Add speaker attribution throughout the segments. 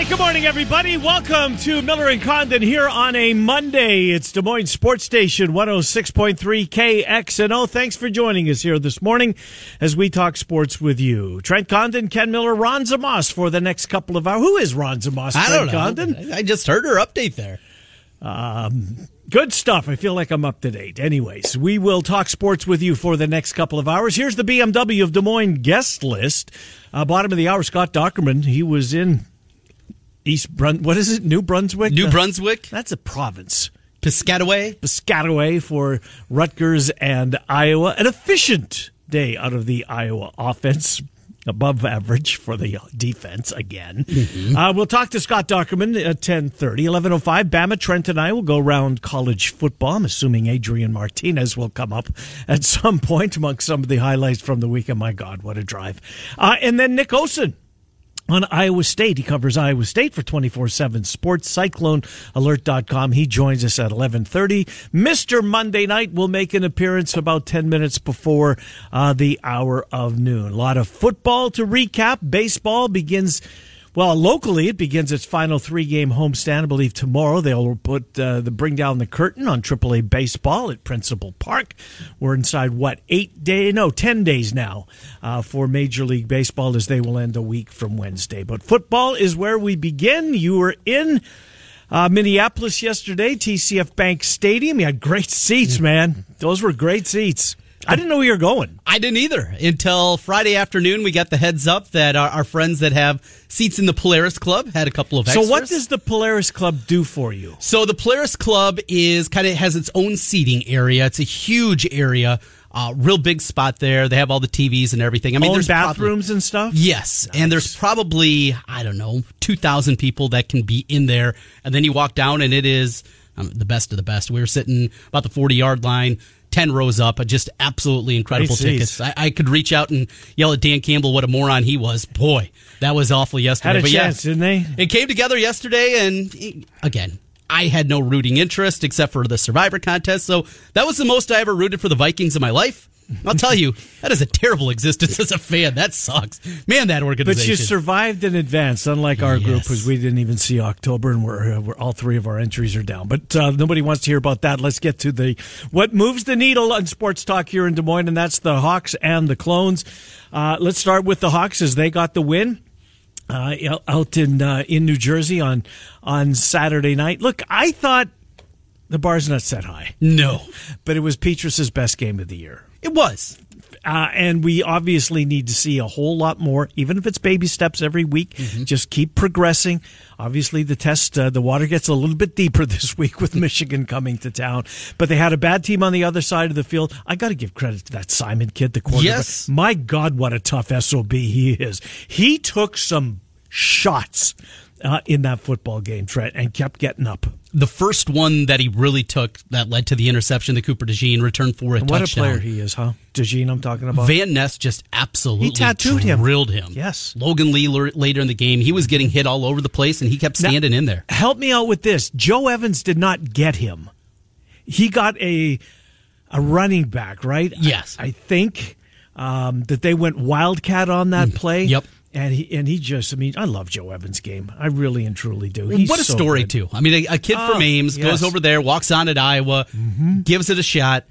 Speaker 1: Hi, good morning, everybody. Welcome to Miller and Condon here on a Monday. It's Des Moines Sports Station 106.3 KXNO. Thanks for joining us here this morning as we talk sports with you. Trent Condon, Ken Miller, Ron Zamos for the next couple of hours. Who is Ron Zamos?
Speaker 2: I don't know.
Speaker 1: Condon?
Speaker 2: I just heard her update there.
Speaker 1: Good stuff. I feel like I'm up to date. Anyways, we will talk sports with you for the next couple of hours. Here's the BMW of Des Moines guest list. Uh, bottom of the hour, Scott Dochterman. He was in East Brun. What is it? New Brunswick.
Speaker 2: New Brunswick,
Speaker 1: That's a province.
Speaker 2: Piscataway.
Speaker 1: Piscataway for Rutgers and Iowa. An efficient day out of the Iowa offense. Above average for the defense again. Uh, we'll talk to Scott Dochterman at 1030. 1105, Bama, Trent, and I will go around college football. I'm assuming Adrian Martinez will come up at some point amongst some of the highlights from the weekend. My God, what a drive. Uh, and then Nick Olson on Iowa State. He covers Iowa State for 24-7 sports, cyclonealert.com. He joins us at 1130. Mr. Monday Night will make an appearance about 10 minutes before uh, the hour of noon. A lot of football to recap. Baseball begins well, locally, it begins its final three-game homestand. I believe tomorrow they'll put uh, the bring down the curtain on AAA baseball at Principal Park. We're inside what eight day? No, ten days now uh, for Major League Baseball, as they will end a week from Wednesday. But football is where we begin. You were in. Uh, Minneapolis yesterday, TCF Bank Stadium. You had great seats, man. Those were great seats. I didn't know where you were going.
Speaker 2: I didn't either until Friday afternoon. We got the heads up that our, our friends that have seats in the Polaris Club had a couple of extras.
Speaker 1: So, what does the Polaris Club do for you?
Speaker 2: So the Polaris Club is kind of has its own seating area. It's a huge area, uh, real big spot there. They have all the TVs and everything. I mean,
Speaker 1: Own
Speaker 2: there's probably-
Speaker 1: bathrooms and stuff.
Speaker 2: Yes, and there's probably I don't know two thousand people that can be in there, and then you walk down and it is um, the best of the best. We were sitting about the forty yard line. 10 rows up, uh, just absolutely incredible
Speaker 1: Great
Speaker 2: tickets. I, I could reach out and yell at Dan Campbell what a moron he was. Boy, that was awful yesterday.
Speaker 1: Had a
Speaker 2: but
Speaker 1: chance,
Speaker 2: yeah,
Speaker 1: didn't they?
Speaker 2: It came together yesterday, and again, I had no rooting interest except for the Survivor contest. So that was the most I ever rooted for the Vikings in my life. I'll tell you, that is a terrible existence as a fan. That sucks. Man, that organization.
Speaker 1: But you survived in advance, unlike our group, because we didn't even see October, and we're, uh, we're all three of our entries are down. But uh, nobody wants to hear about that. Let's get to the what moves the needle on sports talk here in Des Moines, and that's the Hawks and the Clones. Uh, let's start with the Hawks as they got the win. Uh, out in uh, in New Jersey on on Saturday night. Look, I thought the bar's not set high,
Speaker 2: no,
Speaker 1: but it was Petras's best game of the year.
Speaker 2: It was.
Speaker 1: Uh, and we obviously need to see a whole lot more, even if it's baby steps every week. Just keep progressing. Obviously, the test, uh, the water gets a little bit deeper this week with Michigan coming to town. But they had a bad team on the other side of the field. I got to give credit to that Simon kid, the quarterback.
Speaker 2: Yes.
Speaker 1: My God, what a tough SOB he is. He took some shots uh, in that football game, Trent, and kept getting up.
Speaker 2: The first one that he really took that led to the interception that Cooper DeJean returned for a
Speaker 1: And what a player he is, huh? DeJean, I'm talking about.
Speaker 2: Van Ness just absolutely
Speaker 1: He tattooed him.
Speaker 2: drilled him.
Speaker 1: Yes.
Speaker 2: Logan Lee l- later in the game, he was getting hit all over the place, and he kept
Speaker 1: Now-
Speaker 2: standing in there.
Speaker 1: Help me out with this. Joe Evans did not get him. He got a a running back, right?
Speaker 2: Yes.
Speaker 1: I, I think um, that they went wildcat on that play.
Speaker 2: Mm. Yep.
Speaker 1: And he and he just, I mean, I love Joe Evans' game. I really and truly do. He's
Speaker 2: what a
Speaker 1: so
Speaker 2: story
Speaker 1: good.
Speaker 2: too. I mean, a, a kid
Speaker 1: Oh,
Speaker 2: from Ames
Speaker 1: yes. Mm-hmm.
Speaker 2: goes over there, walks on at Iowa, gives it a shot.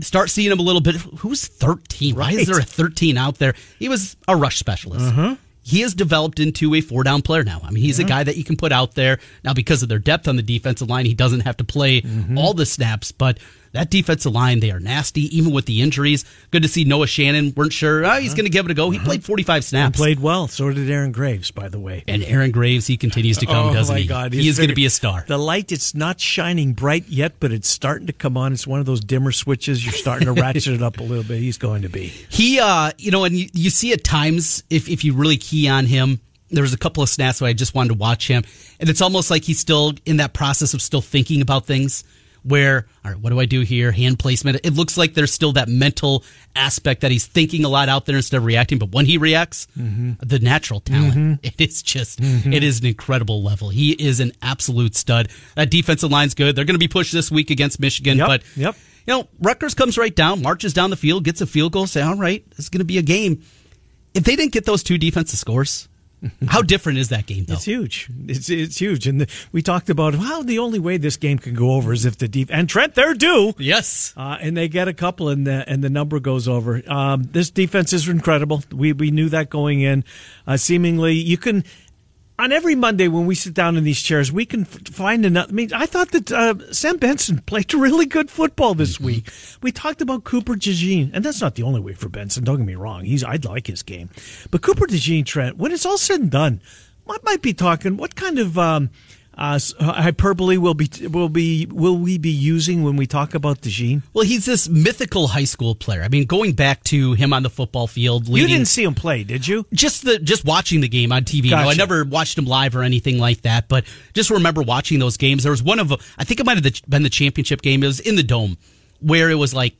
Speaker 2: Start seeing him a little bit. Who's thirteen? Why
Speaker 1: Right.
Speaker 2: is there a thirteen out there? He was a rush specialist.
Speaker 1: Uh-huh.
Speaker 2: He has developed into a four down player now. I mean, he's a guy that you can put out there now because of their depth on the defensive line. He doesn't have to play
Speaker 1: Mm-hmm.
Speaker 2: all the snaps, but. That defensive line, they are nasty, even with the injuries. Good to see Noah Shannon. Weren't sure oh, he's going to give it a go. He played 45 snaps.
Speaker 1: Uh-huh. Played well. So did Aaron Graves, by the way.
Speaker 2: and Aaron Graves, he continues to come,
Speaker 1: oh
Speaker 2: doesn't
Speaker 1: my
Speaker 2: he?
Speaker 1: God,
Speaker 2: he is going to be a star.
Speaker 1: The light, it's not shining bright yet, but it's starting to come on. It's one of those dimmer switches. You're starting to ratchet it up a little bit. He's going to be.
Speaker 2: He, uh, you know, and you, you see at times if if you really key on him, there was a couple of snaps where I just wanted to watch him, and it's almost like he's still in that process of still thinking about things. Where, all right, what do I do here? Hand placement. It looks like there's still that mental aspect that he's thinking a lot out there instead of reacting. But when he reacts,
Speaker 1: Mm-hmm.
Speaker 2: the natural talent, it is just, it is an incredible level. He is an absolute stud. That defensive line's good. They're going to be pushed this week against Michigan,
Speaker 1: Yep,
Speaker 2: but
Speaker 1: yep.
Speaker 2: you know, Rutgers comes right down, marches down the field, gets a field goal, say, all right, it's going to be a game. If they didn't get those two defensive scores, how different is that game, though?
Speaker 1: It's huge. It's it's huge, and the, we talked about how the only way this game can go over is if the deep and Trent they're due.
Speaker 2: Yes.
Speaker 1: Uh, and they get a couple, and the and the number goes over. Um, this defense is incredible. We we knew that going in. Uh, seemingly, you can on every Monday when we sit down in these chairs, we can f- find another. I mean, I thought that uh, Sam Benson played really good football this week. We talked about Cooper DeJean, and that's not the only way for Benson. Don't get me wrong; he's I'd like his game, but Cooper DeJean, Trent, when it's all said and done, I might be talking. What kind of um, uh, hyperbole will be will be will we be using when we talk about DeJean?
Speaker 2: Well, he's this mythical high school player. I mean, going back to him on the football field,
Speaker 1: You didn't see him play, did you?
Speaker 2: just the just watching the game on TV. You know, I never watched him live or anything like that, but just remember watching those games. There was one of I think it might have been the championship game. It was in the dome where it was like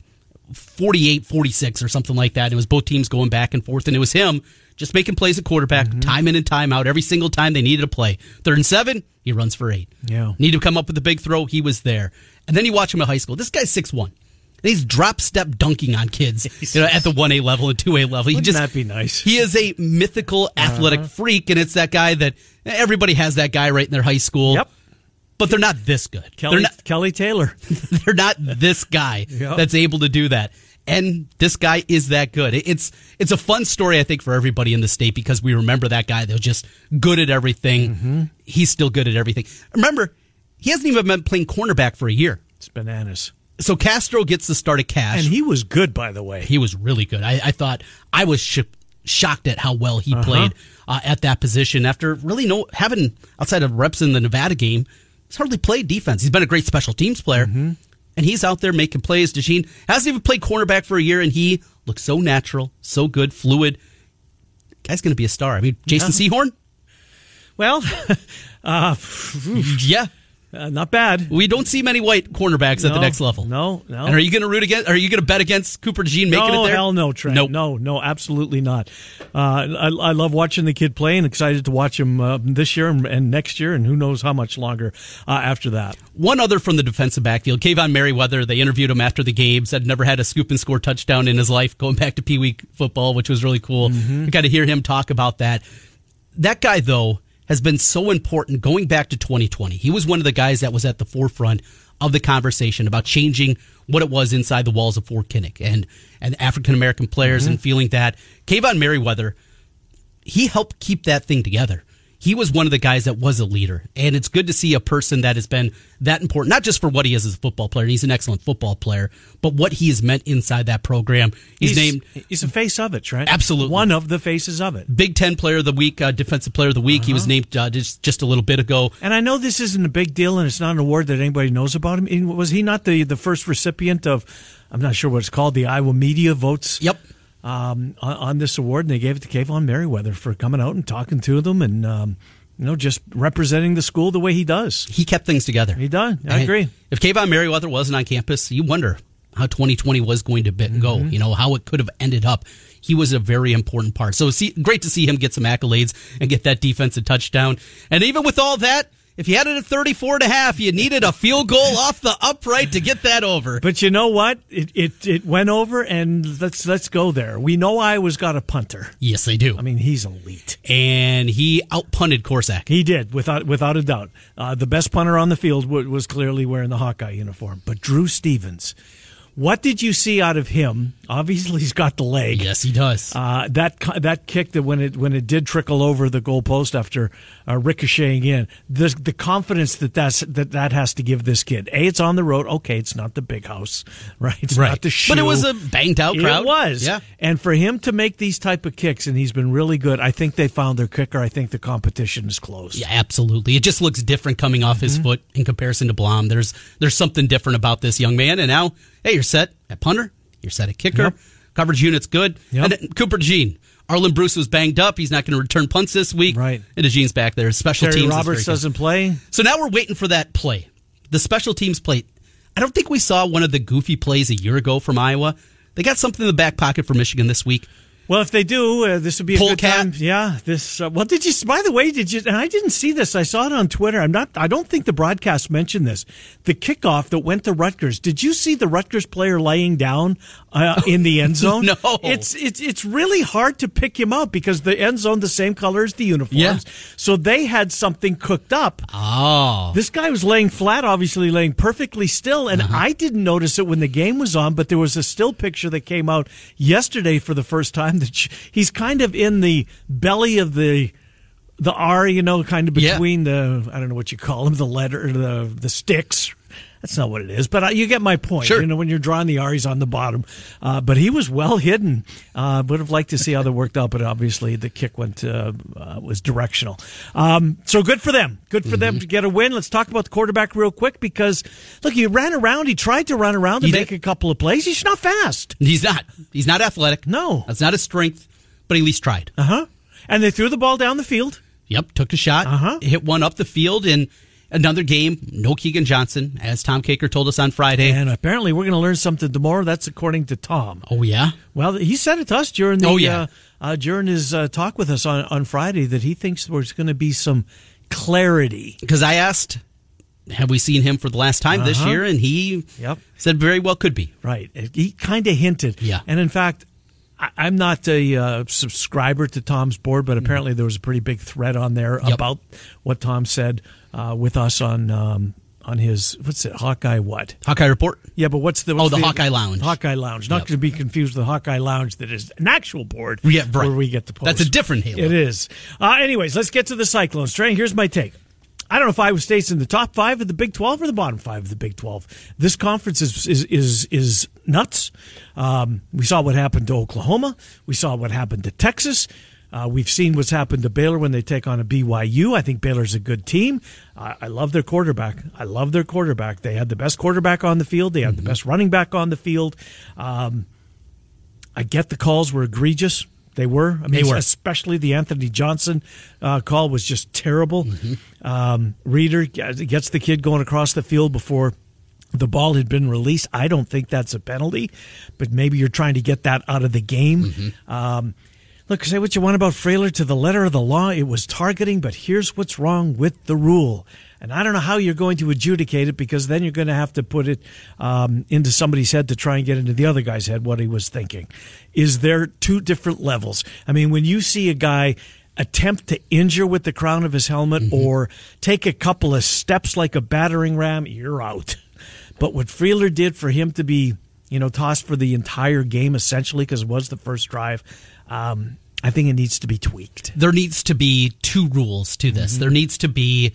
Speaker 2: 48-46 or something like that. And it was both teams going back and forth, and it was him just making plays at quarterback,
Speaker 1: Mm-hmm.
Speaker 2: time in and time out, every single time they needed a play. Third and seven, he runs for eight.
Speaker 1: Yeah.
Speaker 2: Need to come up with a big throw, he was there. And then you watch him at high school. This guy's six one. And he's drop step dunking on kids you know, at the 1A level and 2A level. He
Speaker 1: Wouldn't
Speaker 2: just
Speaker 1: that be nice?
Speaker 2: he is a mythical athletic uh-huh. freak, and it's that guy that eh, everybody has that guy right in their high school.
Speaker 1: Yep.
Speaker 2: But they're not this good.
Speaker 1: Kelly
Speaker 2: not.
Speaker 1: Kelly Taylor.
Speaker 2: They're not this guy
Speaker 1: Yep.
Speaker 2: that's able to do that. And this guy is that good. It's it's a fun story, I think, for everybody in the state because we remember that guy that was just good at everything.
Speaker 1: Mm-hmm.
Speaker 2: He's still good at everything. Remember, he hasn't even been playing cornerback for a year.
Speaker 1: It's bananas.
Speaker 2: So Castro gets the start of cash.
Speaker 1: And he was good, by the way.
Speaker 2: He was really good. I, I thought I was sh- shocked at how well he played uh, at that position after really no having outside of reps in the Nevada game. He's hardly played defense. He's been a great special teams player, and he's out there making plays. DeJean hasn't even played cornerback for a year, and he looks so natural, so good, fluid. Guy's going to be a star. I mean, Jason Sehorn.
Speaker 1: Well, uh,
Speaker 2: Yeah,
Speaker 1: uh, not bad.
Speaker 2: we don't see many white cornerbacks at the next level.
Speaker 1: no, no.
Speaker 2: And are you going to root against? Are you going to bet against Cooper DeJean making
Speaker 1: no,
Speaker 2: it there?
Speaker 1: hell no, Trent.
Speaker 2: Nope.
Speaker 1: No, no, absolutely not. Uh, I, I love watching the kid play and excited to watch him uh, this year and, and next year and who knows how much longer uh, after that.
Speaker 2: One other from the defensive backfield, Kaevon Merriweather. They interviewed him after the game. Said never had a scoop and score touchdown in his life, going back to Pee Wee football, which was really cool.
Speaker 1: Mm-hmm.
Speaker 2: Got to hear him talk about that. That guy, though, has been so important going back to 2020. He was one of the guys that was at the forefront of the conversation about changing what it was inside the walls of Fort Kinnick and and African American players
Speaker 1: Mm-hmm.
Speaker 2: and feeling that Kaevon Merriweather he helped keep that thing together. He was one of the guys that was a leader, and it's good to see a person that has been that important, not just for what he is as a football player. and He's an excellent football player, but what he has meant inside that program. He's, named
Speaker 1: He's a face of it, right?
Speaker 2: Absolutely.
Speaker 1: one of the faces of it.
Speaker 2: Big Ten Player of the Week, uh, Defensive Player of the Week. He
Speaker 1: Uh-huh.
Speaker 2: was named uh, just just a little bit ago.
Speaker 1: And I know this isn't a big deal, and it's not an award that anybody knows about him. Was he not the the first recipient of? I'm not sure what it's called. The Iowa media votes.
Speaker 2: Yep.
Speaker 1: Um, on, on this award, and they gave it to Kaevon Merriweather for coming out and talking to them, and um, you know, just representing the school the way he does.
Speaker 2: He kept things together.
Speaker 1: He done. I
Speaker 2: And
Speaker 1: agree.
Speaker 2: If Kaevon Merriweather wasn't on campus, you wonder how 2020 was going to go.
Speaker 1: Mm-hmm.
Speaker 2: You know how it could have ended up. He was a very important part. So see, great to see him get some accolades and get that defensive touchdown. And even with all that, if you had it at 34 and a half, you needed a field goal off the upright to get that over.
Speaker 1: But you know what? It, it it went over, and let's let's go there. We know Iowa's got a punter.
Speaker 2: yes, they do.
Speaker 1: I mean, he's elite.
Speaker 2: and he outpunted Korsak.
Speaker 1: He did without without a doubt. Uh, the best punter on the field was clearly wearing the Hawkeye uniform. But Drew Stevens, what did you see out of him? Obviously, he's got the leg.
Speaker 2: Yes, he does.
Speaker 1: Uh, that that kick that when it when it did trickle over the goalpost after uh, ricocheting in, the the confidence that that's that that has to give this kid. A, it's on the road. Okay, it's not the big house, right? It's
Speaker 2: right.
Speaker 1: not the shoe.
Speaker 2: but it was a banged out crowd.
Speaker 1: It was.
Speaker 2: Yeah.
Speaker 1: And for him to make these type of kicks, and he's been really good. I think they found their kicker. I think the competition is close.
Speaker 2: Yeah, absolutely. It just looks different coming off
Speaker 1: Mm-hmm.
Speaker 2: his foot in comparison to Blom. There's there's something different about this young man. And now, hey, you're set at punter. You're set at kicker.
Speaker 1: Yep.
Speaker 2: Coverage unit's good.
Speaker 1: Yep.
Speaker 2: And then Cooper DeJean. Arland Bruce was banged up. He's not going to return punts this week.
Speaker 1: Right.
Speaker 2: And DeJean's back there. Special
Speaker 1: Terry
Speaker 2: teams.
Speaker 1: Roberts doesn't play.
Speaker 2: So now we're waiting for that play. The special teams play. I don't think we saw one of the goofy plays a year ago from Iowa. They got something in the back pocket for Michigan this week.
Speaker 1: Well, if they do, uh, this would be a good
Speaker 2: Polecat.
Speaker 1: time. Yeah. This. Uh, well, did you? By the way, did you? And I didn't see this. I saw it on Twitter. I'm not. I don't think the broadcast mentioned this. The kickoff that went to Rutgers. Did you see the Rutgers player laying down uh, in the end zone?
Speaker 2: No.
Speaker 1: It's it's it's really hard to pick him out because the end zone the same color as the uniforms.
Speaker 2: Yeah.
Speaker 1: So they had something cooked up.
Speaker 2: Oh.
Speaker 1: This guy was laying flat, obviously laying perfectly still, and
Speaker 2: Uh-huh.
Speaker 1: I didn't notice it when the game was on. But there was a still picture that came out yesterday for the first time sh- he's kind of in the belly of the the R, you know, kind of
Speaker 2: Yeah.
Speaker 1: between the I don't know what you call them, the letter, the the sticks. That's not what it is, but you get my point.
Speaker 2: Sure.
Speaker 1: You know, when you're drawing the R, he's on the bottom. Uh, but he was well hidden. Uh, would have liked to see how that worked out, but obviously the kick went uh, uh, was directional. Um, so good for them. Good for
Speaker 2: Mm-hmm.
Speaker 1: them to get a win. Let's talk about the quarterback real quick because look, he ran around. He tried to run around and
Speaker 2: He
Speaker 1: make
Speaker 2: did.
Speaker 1: a couple of plays. He's not fast.
Speaker 2: He's not. He's not athletic.
Speaker 1: No.
Speaker 2: That's not his strength, but he at least tried.
Speaker 1: Uh huh. And they threw the ball down the field.
Speaker 2: Yep, took a shot,
Speaker 1: Uh-huh.
Speaker 2: hit one up the field in another game. No Keagan Johnson, as Tom Caker told us on Friday.
Speaker 1: And apparently, we're going to learn something tomorrow. That's according to Tom.
Speaker 2: oh yeah,
Speaker 1: Well, he said it to us during the
Speaker 2: Oh, yeah.
Speaker 1: uh, uh, during his uh, talk with us on, on Friday that he thinks there's going to be some clarity.
Speaker 2: because I asked, have we seen him for the last time this
Speaker 1: Uh-huh.
Speaker 2: year? And he
Speaker 1: Yep.
Speaker 2: said very well could be.
Speaker 1: Right. He kind of hinted.
Speaker 2: Yeah.
Speaker 1: And in fact, I, I'm not a uh, subscriber to Tom's board, but apparently there was a pretty big thread on there
Speaker 2: Mm-hmm. Yep.
Speaker 1: about what Tom said uh, with us on um, on his what's it Hawkeye what?
Speaker 2: Hawkeye report.
Speaker 1: Yeah, but what's the
Speaker 2: Oh,
Speaker 1: what's
Speaker 2: the Hawkeye Lounge.
Speaker 1: Hawkeye Lounge, not
Speaker 2: Yep.
Speaker 1: to be confused with the Hawkeye Lounge that is an actual board.
Speaker 2: Yeah, right.
Speaker 1: Where we get the post.
Speaker 2: That's a different Halo.
Speaker 1: It is. Uh, anyways, let's get to the Cyclones. Trey, here's my take. I don't know if Iowa State's in the top five of the Big Twelve or the bottom five of the Big Twelve. This conference is is is, is nuts. Um, we saw what happened to Oklahoma. We saw what happened to Texas. Uh, we've seen what's happened to Baylor when they take on a BYU. I think Baylor's a good team. I I love their quarterback. I love their quarterback. They had the best quarterback on the field. They had the best running back on the field. Um, I get the calls were egregious. They were. I mean,
Speaker 2: They were.
Speaker 1: especially the Anthony Johnson uh, call was just terrible.
Speaker 2: Mm-hmm.
Speaker 1: Um, Reader gets the kid going across the field before the ball had been released. I don't think that's a penalty, but maybe you're trying to get that out of the game.
Speaker 2: Mm-hmm.
Speaker 1: Um, look, say what you want about Freyler to the letter of the law. It was targeting, but here's what's wrong with the rule. And I don't know how you're going to adjudicate it because then you're going to have to put it um, into somebody's head to try and get into the other guy's head what he was thinking. Is there two different levels? I mean, when you see a guy attempt to injure with the crown of his helmet or take a couple of steps like a battering ram, you're out. But what Freyler did for him to be, you know, tossed for the entire game essentially because it was the first drive, um, I think it needs to be tweaked.
Speaker 2: There needs to be two rules to this.
Speaker 1: Mm-hmm.
Speaker 2: There needs to be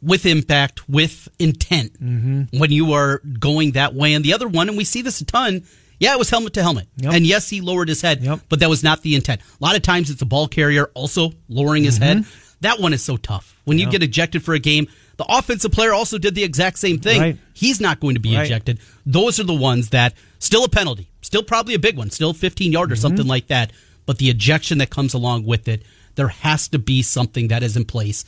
Speaker 2: with impact, with intent
Speaker 1: Mm-hmm.
Speaker 2: when you are going that way. And the other one, and we see this a ton. Yeah, it was helmet to helmet.
Speaker 1: Yep.
Speaker 2: And yes, he lowered his head,
Speaker 1: Yep.
Speaker 2: but that was not the intent. A lot of times it's a ball carrier also lowering his head. That one is so tough. When you
Speaker 1: Mm-hmm.
Speaker 2: Get ejected for a game, the offensive player also did the exact same thing.
Speaker 1: Right.
Speaker 2: He's not going to be
Speaker 1: Right.
Speaker 2: ejected. Those are the ones that still a penalty, still probably a big one, still 15 yard
Speaker 1: Mm-hmm.
Speaker 2: or something like that. But the ejection that comes along with it, there has to be something that is in place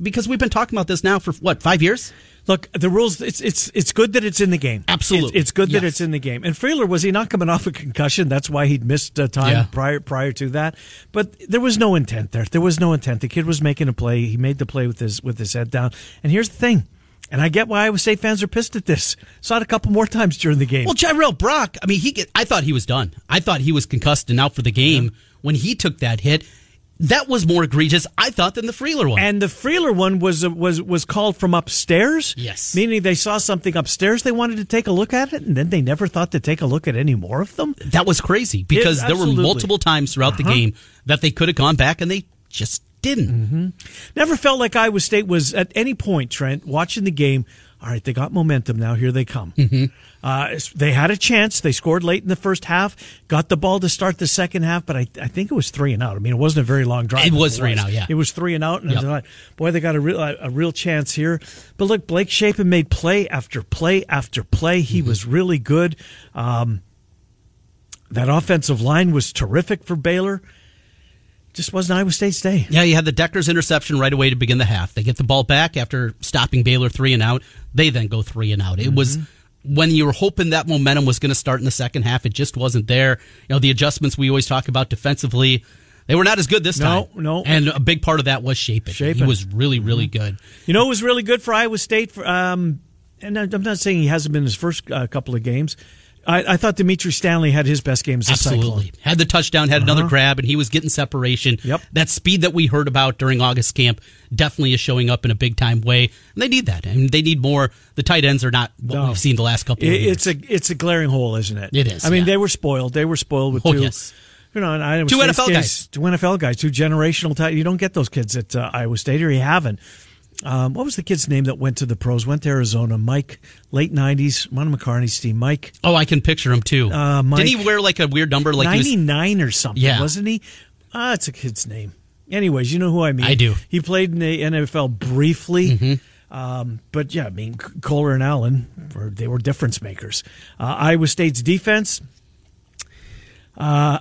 Speaker 2: because we've been talking about this now for what five years.
Speaker 1: Look, the rules. It's it's it's good that it's in the game.
Speaker 2: Absolutely.
Speaker 1: it's, it's good that it's in the game. And Freyler was he not coming off a concussion? That's why he'd missed uh, time
Speaker 2: Yeah.
Speaker 1: prior prior to that. But there was no intent there. There was no intent. The kid was making a play. He made the play with his with his head down. And here's the thing. And I get why Iowa State fans are pissed at this. Saw it a couple more times during the game.
Speaker 2: Well, Jirehl Brock, I mean, he get, I thought he was done. I thought he was concussed and out for the game when he took that hit. That was more egregious, I thought, than the Freyler one.
Speaker 1: And the Freyler one was was was called from upstairs.
Speaker 2: Yes.
Speaker 1: meaning they saw something upstairs. They wanted to take a look at it, and then they never thought to take a look at any more of them.
Speaker 2: that was crazy because there were multiple times throughout the
Speaker 1: Uh-huh.
Speaker 2: game that they could have gone back and they just didn't.
Speaker 1: Mm-hmm. Never felt like Iowa State was at any point, Trent, watching the game. All right, they got momentum now. Here they come.
Speaker 2: Mm-hmm.
Speaker 1: Uh, they had a chance. They scored late in the first half, got the ball to start the second half, but I, I think it was three and out. I mean, it wasn't a very long drive.
Speaker 2: It was three and out, yeah.
Speaker 1: It was three and out, and I
Speaker 2: Yep.
Speaker 1: thought, boy, they got a real, a, a real chance here. But look, Blake Shapen made play after play after play. He
Speaker 2: Mm-hmm.
Speaker 1: was really good. Um, that offensive line was terrific for Baylor. Just wasn't Iowa State's day.
Speaker 2: Yeah, you had the Dekkers' interception right away to begin the half. They get the ball back after stopping Baylor three and out. They then go three and out. It was when you were hoping that momentum was going to start in the second half, it just wasn't there. You know, the adjustments we always talk about defensively, they were not as good this
Speaker 1: No,
Speaker 2: time.
Speaker 1: no. No.
Speaker 2: And a big part of that was Shapen. He was really, really good.
Speaker 1: You know, it was really good for Iowa State. For, um, and I'm not saying he hasn't been his first uh, couple of games. I, I thought Dimitri Stanley had his best games.
Speaker 2: Absolutely.
Speaker 1: Cyclone.
Speaker 2: Had the touchdown, had another grab, and he was getting separation.
Speaker 1: Uh-huh. Yep.
Speaker 2: That speed that we heard about during August camp definitely is showing up in a big time way. And they need that. I mean, they need more. The tight ends are not what
Speaker 1: No.
Speaker 2: we've seen the last couple of
Speaker 1: It,
Speaker 2: years.
Speaker 1: it's a it's a glaring hole, isn't it?
Speaker 2: It is,
Speaker 1: I mean,
Speaker 2: yeah.
Speaker 1: they were spoiled. They were spoiled with
Speaker 2: Oh,
Speaker 1: two.
Speaker 2: yes.
Speaker 1: You know, and Iowa
Speaker 2: Two
Speaker 1: State's
Speaker 2: NFL
Speaker 1: case,
Speaker 2: guys.
Speaker 1: two NFL guys, two generational. Tight, you don't get those kids at uh, Iowa State, or you haven't. Um, what was the kid's name that went to the pros? Went to Arizona. Mike, late nineties, of McCartney's team. Mike,
Speaker 2: oh, I can picture him too.
Speaker 1: Uh, Mike-
Speaker 2: Didn't he wear like a weird number? Like
Speaker 1: ninety nine or something,
Speaker 2: Yeah.
Speaker 1: wasn't he? Ah, it's a kid's name. Anyways, you know who I mean.
Speaker 2: I do. Mm-hmm.
Speaker 1: He played in the NFL briefly. Um, but yeah, I mean, Kolar and Allen, were, they were difference makers. Uh, Iowa State's defense, uh,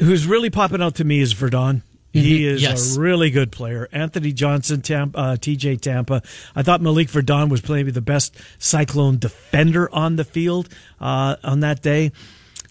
Speaker 1: who's really popping out to me is Verdon. He is
Speaker 2: Yes.
Speaker 1: a really good player. Anthony Johnson, Tampa, uh, TJ Tampa. I thought Malik Verdon was maybe the best Cyclone defender on the field uh, on that day.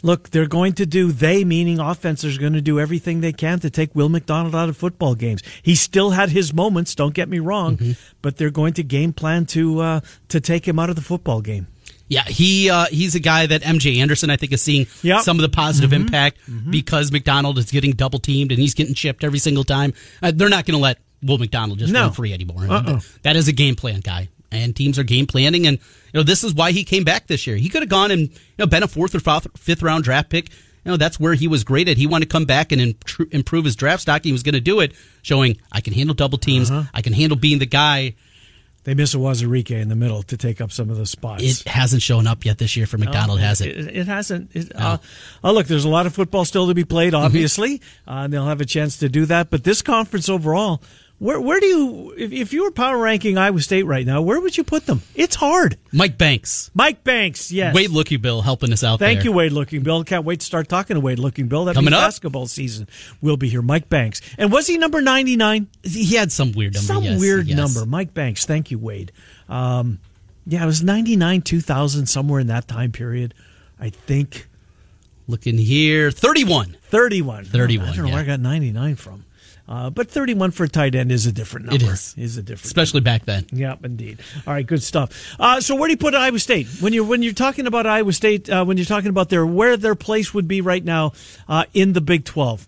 Speaker 1: Look, they're going to do, they meaning offenses, are going to do everything they can to take Will McDonald out of football games. He still had his moments, don't get me wrong, but they're going to game plan to uh, to take him out of the football game.
Speaker 2: Yeah, he uh, he's a guy that MJ Anderson I think is seeing
Speaker 1: Yep.
Speaker 2: some of the positive
Speaker 1: Mm-hmm.
Speaker 2: impact because McDonald is getting double teamed and he's getting chipped every single time. Uh, they're not going to let Will McDonald just
Speaker 1: No.
Speaker 2: run free anymore.
Speaker 1: Uh-uh.
Speaker 2: That is a game plan guy, and teams are game planning. And you know this is why he came back this year. He could have gone and you know been a fourth or fifth, fifth round draft pick. You know that's where he was great at. He wanted to come back and improve his draft stock. He was going to do it, showing I can handle double teams.
Speaker 1: Uh-huh.
Speaker 2: I can handle being the guy.
Speaker 1: They miss Uwazurike in the middle to take up some of the spots.
Speaker 2: It hasn't shown up yet this year for McDonald, has it?
Speaker 1: It, it hasn't. It, uh, oh, look, there's a lot of football still to be played,
Speaker 2: Mm-hmm.
Speaker 1: obviously, uh, and they'll have a chance to do that. But this conference overall, where where do you, if, if you were power ranking Iowa State right now, where would you put them? It's hard.
Speaker 2: Mike Banks.
Speaker 1: Mike Banks, yes.
Speaker 2: Wade Looking Bill helping us out there.
Speaker 1: Thank
Speaker 2: there.
Speaker 1: you, Wade Looking Bill. Can't wait to start talking to Wade Looking Bill. That
Speaker 2: Coming up.
Speaker 1: basketball season We'll be here. Mike Banks, and was he number ninety nine?
Speaker 2: He had some weird number.
Speaker 1: Some
Speaker 2: yes,
Speaker 1: weird
Speaker 2: yes.
Speaker 1: number. Mike Banks. Thank you, Wade. Um, yeah, it was ninety nine, two thousand, somewhere in that time period. I think.
Speaker 2: Looking here, 31.
Speaker 1: 31.
Speaker 2: 31,
Speaker 1: I don't know where. I got 99 from. Uh, but 31 for a tight end is a different number.
Speaker 2: It is.
Speaker 1: Is a different
Speaker 2: Especially back then.
Speaker 1: Yeah, indeed. All right, good stuff. Uh, so where do you put Iowa State when you're when you're talking about Iowa State? Uh, when you're talking about their where their place would be right now uh, in the Big 12?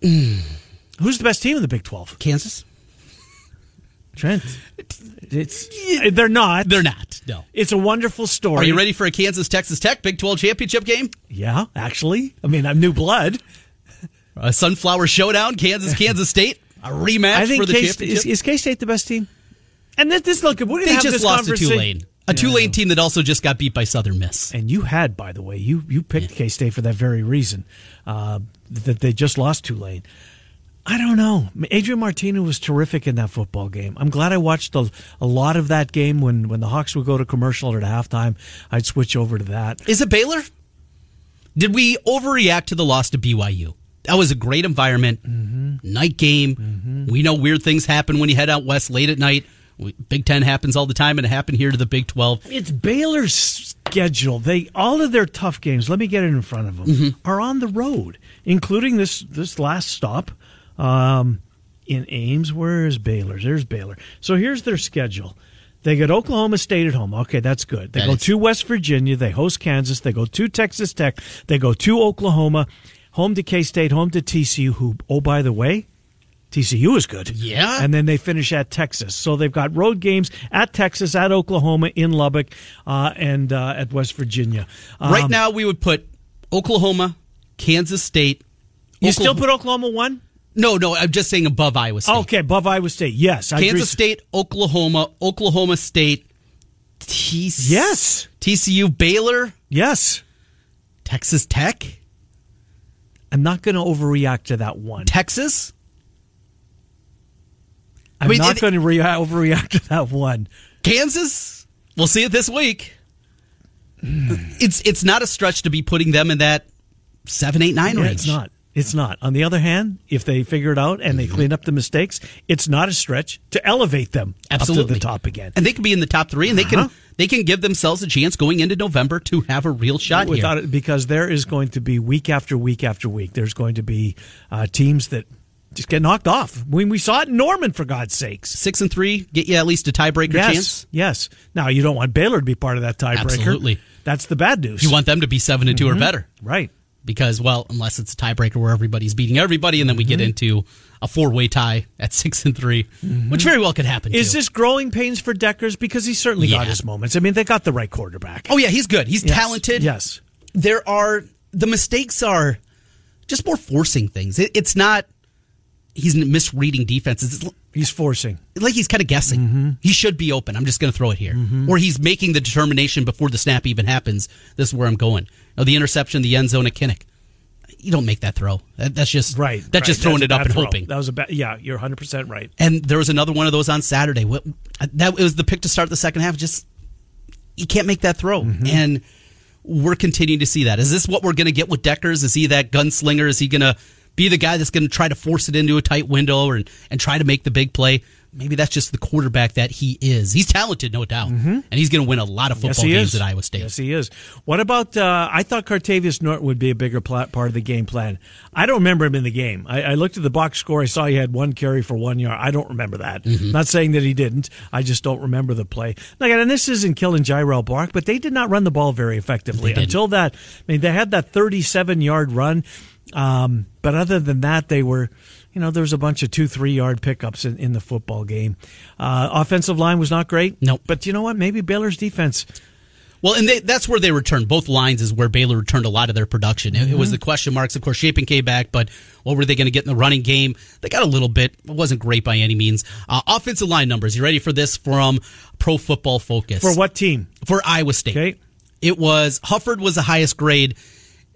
Speaker 1: Who's the best team in the Big 12?
Speaker 2: Kansas?
Speaker 1: Trent. It's they're not.
Speaker 2: They're not. No.
Speaker 1: It's a wonderful story.
Speaker 2: Are you ready for a Kansas Texas Tech Big 12 championship game?
Speaker 1: Yeah, actually. I mean, I'm new blood.
Speaker 2: A Sunflower Showdown, Kansas, Kansas State. A rematch
Speaker 1: I think
Speaker 2: for the
Speaker 1: K-
Speaker 2: championship.
Speaker 1: is, is K State the best team? And this, this look, we're going to
Speaker 2: they
Speaker 1: have
Speaker 2: just
Speaker 1: this
Speaker 2: lost to Tulane. A Tulane team that also just got beat by Southern Miss.
Speaker 1: And you had, by the way, you you picked K State for that very reason uh, that they just lost Tulane. I don't know. Adrian Martinez was terrific in that football game. I'm glad I watched a, a lot of that game when, when the Hawks would go to commercial or to halftime. I'd switch over to that.
Speaker 2: Is it Baylor? Did we overreact to the loss to BYU? That was a great environment. Night game. We know weird things happen when you head out west late at night. We- Big Ten happens all the time, and it happened here to the Big 12.
Speaker 1: It's Baylor's schedule. They all of their tough games. Let me get it in front of them.
Speaker 2: Mm-hmm.
Speaker 1: Are on the road, including this this last stop um, in Ames. Where is Baylor? There's Baylor. So here's their schedule. They get Oklahoma State at home. Okay, that's good. They
Speaker 2: That
Speaker 1: go
Speaker 2: is-
Speaker 1: to West Virginia. They host Kansas. They go to Texas Tech. They go to Oklahoma. Home to K State. Home to TCU. Who? Oh, by the way, TCU is good.
Speaker 2: Yeah.
Speaker 1: And then they finish at Texas. So they've got road games at Texas, at Oklahoma, in Lubbock, uh, and uh, at West Virginia. Um,
Speaker 2: right now, we would put Oklahoma, Kansas State.
Speaker 1: you
Speaker 2: Oklahoma-
Speaker 1: still put Oklahoma one?
Speaker 2: No, no, I'm just saying above Iowa State.
Speaker 1: Okay, above Iowa State. Yes, I agree.
Speaker 2: Kansas State, Oklahoma, Oklahoma State,
Speaker 1: Yes.
Speaker 2: TCU, Baylor,
Speaker 1: Yes,
Speaker 2: Texas Tech,
Speaker 1: I'm not going to overreact to that one.
Speaker 2: Texas.
Speaker 1: I'm
Speaker 2: mean,
Speaker 1: not going to rea- overreact to that one.
Speaker 2: Kansas. We'll see it this week. It's it's not a stretch to be putting them in that seven, eight, nine
Speaker 1: Yeah,
Speaker 2: range.
Speaker 1: it's not. It's not. On the other hand, if they figure it out and they clean up the mistakes, it's not a stretch to elevate them up
Speaker 2: Absolutely
Speaker 1: to the top again.
Speaker 2: and they could be in the top three, and they
Speaker 1: Uh-huh.
Speaker 2: can they can give themselves a chance going into November to have a real shot
Speaker 1: Without
Speaker 2: here.
Speaker 1: it, because there is going to be week after week after week. There's going to be uh, teams that just get knocked off. When we saw it in Norman, for God's sakes.
Speaker 2: Six and three get you at least a tiebreaker
Speaker 1: Yes,
Speaker 2: chance.
Speaker 1: yes. Yes. Now you don't want Baylor to be part of that tiebreaker.
Speaker 2: Absolutely.
Speaker 1: That's the bad news.
Speaker 2: You want them to be seven and 2
Speaker 1: Mm-hmm.
Speaker 2: or better.
Speaker 1: right.
Speaker 2: Because well unless it's a tiebreaker where everybody's beating everybody and then we get
Speaker 1: Mm-hmm.
Speaker 2: into a four-way tie at six and 3 which very well could happen
Speaker 1: Is
Speaker 2: too.
Speaker 1: this growing pains for Dekkers? Because he certainly got his moments. I mean, they got the right quarterback.
Speaker 2: oh yeah he's good he's
Speaker 1: Yes.
Speaker 2: talented
Speaker 1: Yes.
Speaker 2: there are the mistakes are just more forcing things it, it's not he's misreading defenses it's
Speaker 1: He's forcing.
Speaker 2: like he's kind of guessing
Speaker 1: Mm-hmm.
Speaker 2: he should be open i'm just going to throw it here or he's making the determination before the snap even happens this is where i'm going now the interception the end zone at kinnick you don't make that throw that, that's just
Speaker 1: Right.
Speaker 2: that's just throwing
Speaker 1: That's
Speaker 2: it up and
Speaker 1: throw.
Speaker 2: hoping
Speaker 1: That was a bad. Yeah, you're 100 percent right.
Speaker 2: And there was another one of those on Saturday. What- That was the pick to start the second half. Just you can't make that throw,
Speaker 1: Mm-hmm.
Speaker 2: and we're continuing to see that. Is this what we're going to get with Dekkers? Is he that gunslinger? Is he going to be the guy that's going to try to force it into a tight window or, and try to make the big play? Maybe that's just the quarterback that he is. He's talented, no doubt, and he's going to win a lot of football
Speaker 1: Mm-hmm. yes,
Speaker 2: games
Speaker 1: is.
Speaker 2: at Iowa State.
Speaker 1: Yes, he is. What about? Uh, I thought Cartevious Norton would be a bigger part of the game plan. I don't remember him in the game. I, I looked at the box score. I saw he had one carry for one yard. I don't remember that.
Speaker 2: Mm-hmm.
Speaker 1: Not saying that he didn't. I just don't remember the play. Like, and this isn't killing Jirehl Brock, but they did not run the ball very effectively until that. I mean, they had that 37 yard run, um, but other than that, they were. You know, there was a bunch of two, three yard pickups in, in the football game. Uh, offensive line was not great.
Speaker 2: Nope.
Speaker 1: But you know what? Maybe Baylor's defense
Speaker 2: Well, and they, that's where they returned. Both lines is where Baylor returned a lot of their production. It, it was the question marks. Of course, Shapen came back, but what were they going to get in the running game? They got a little bit. It wasn't great by any means. Uh, offensive line numbers. You ready for this from Pro Football Focus?
Speaker 1: For what team?
Speaker 2: For Iowa State.
Speaker 1: Okay.
Speaker 2: It was Hufford was the highest grade.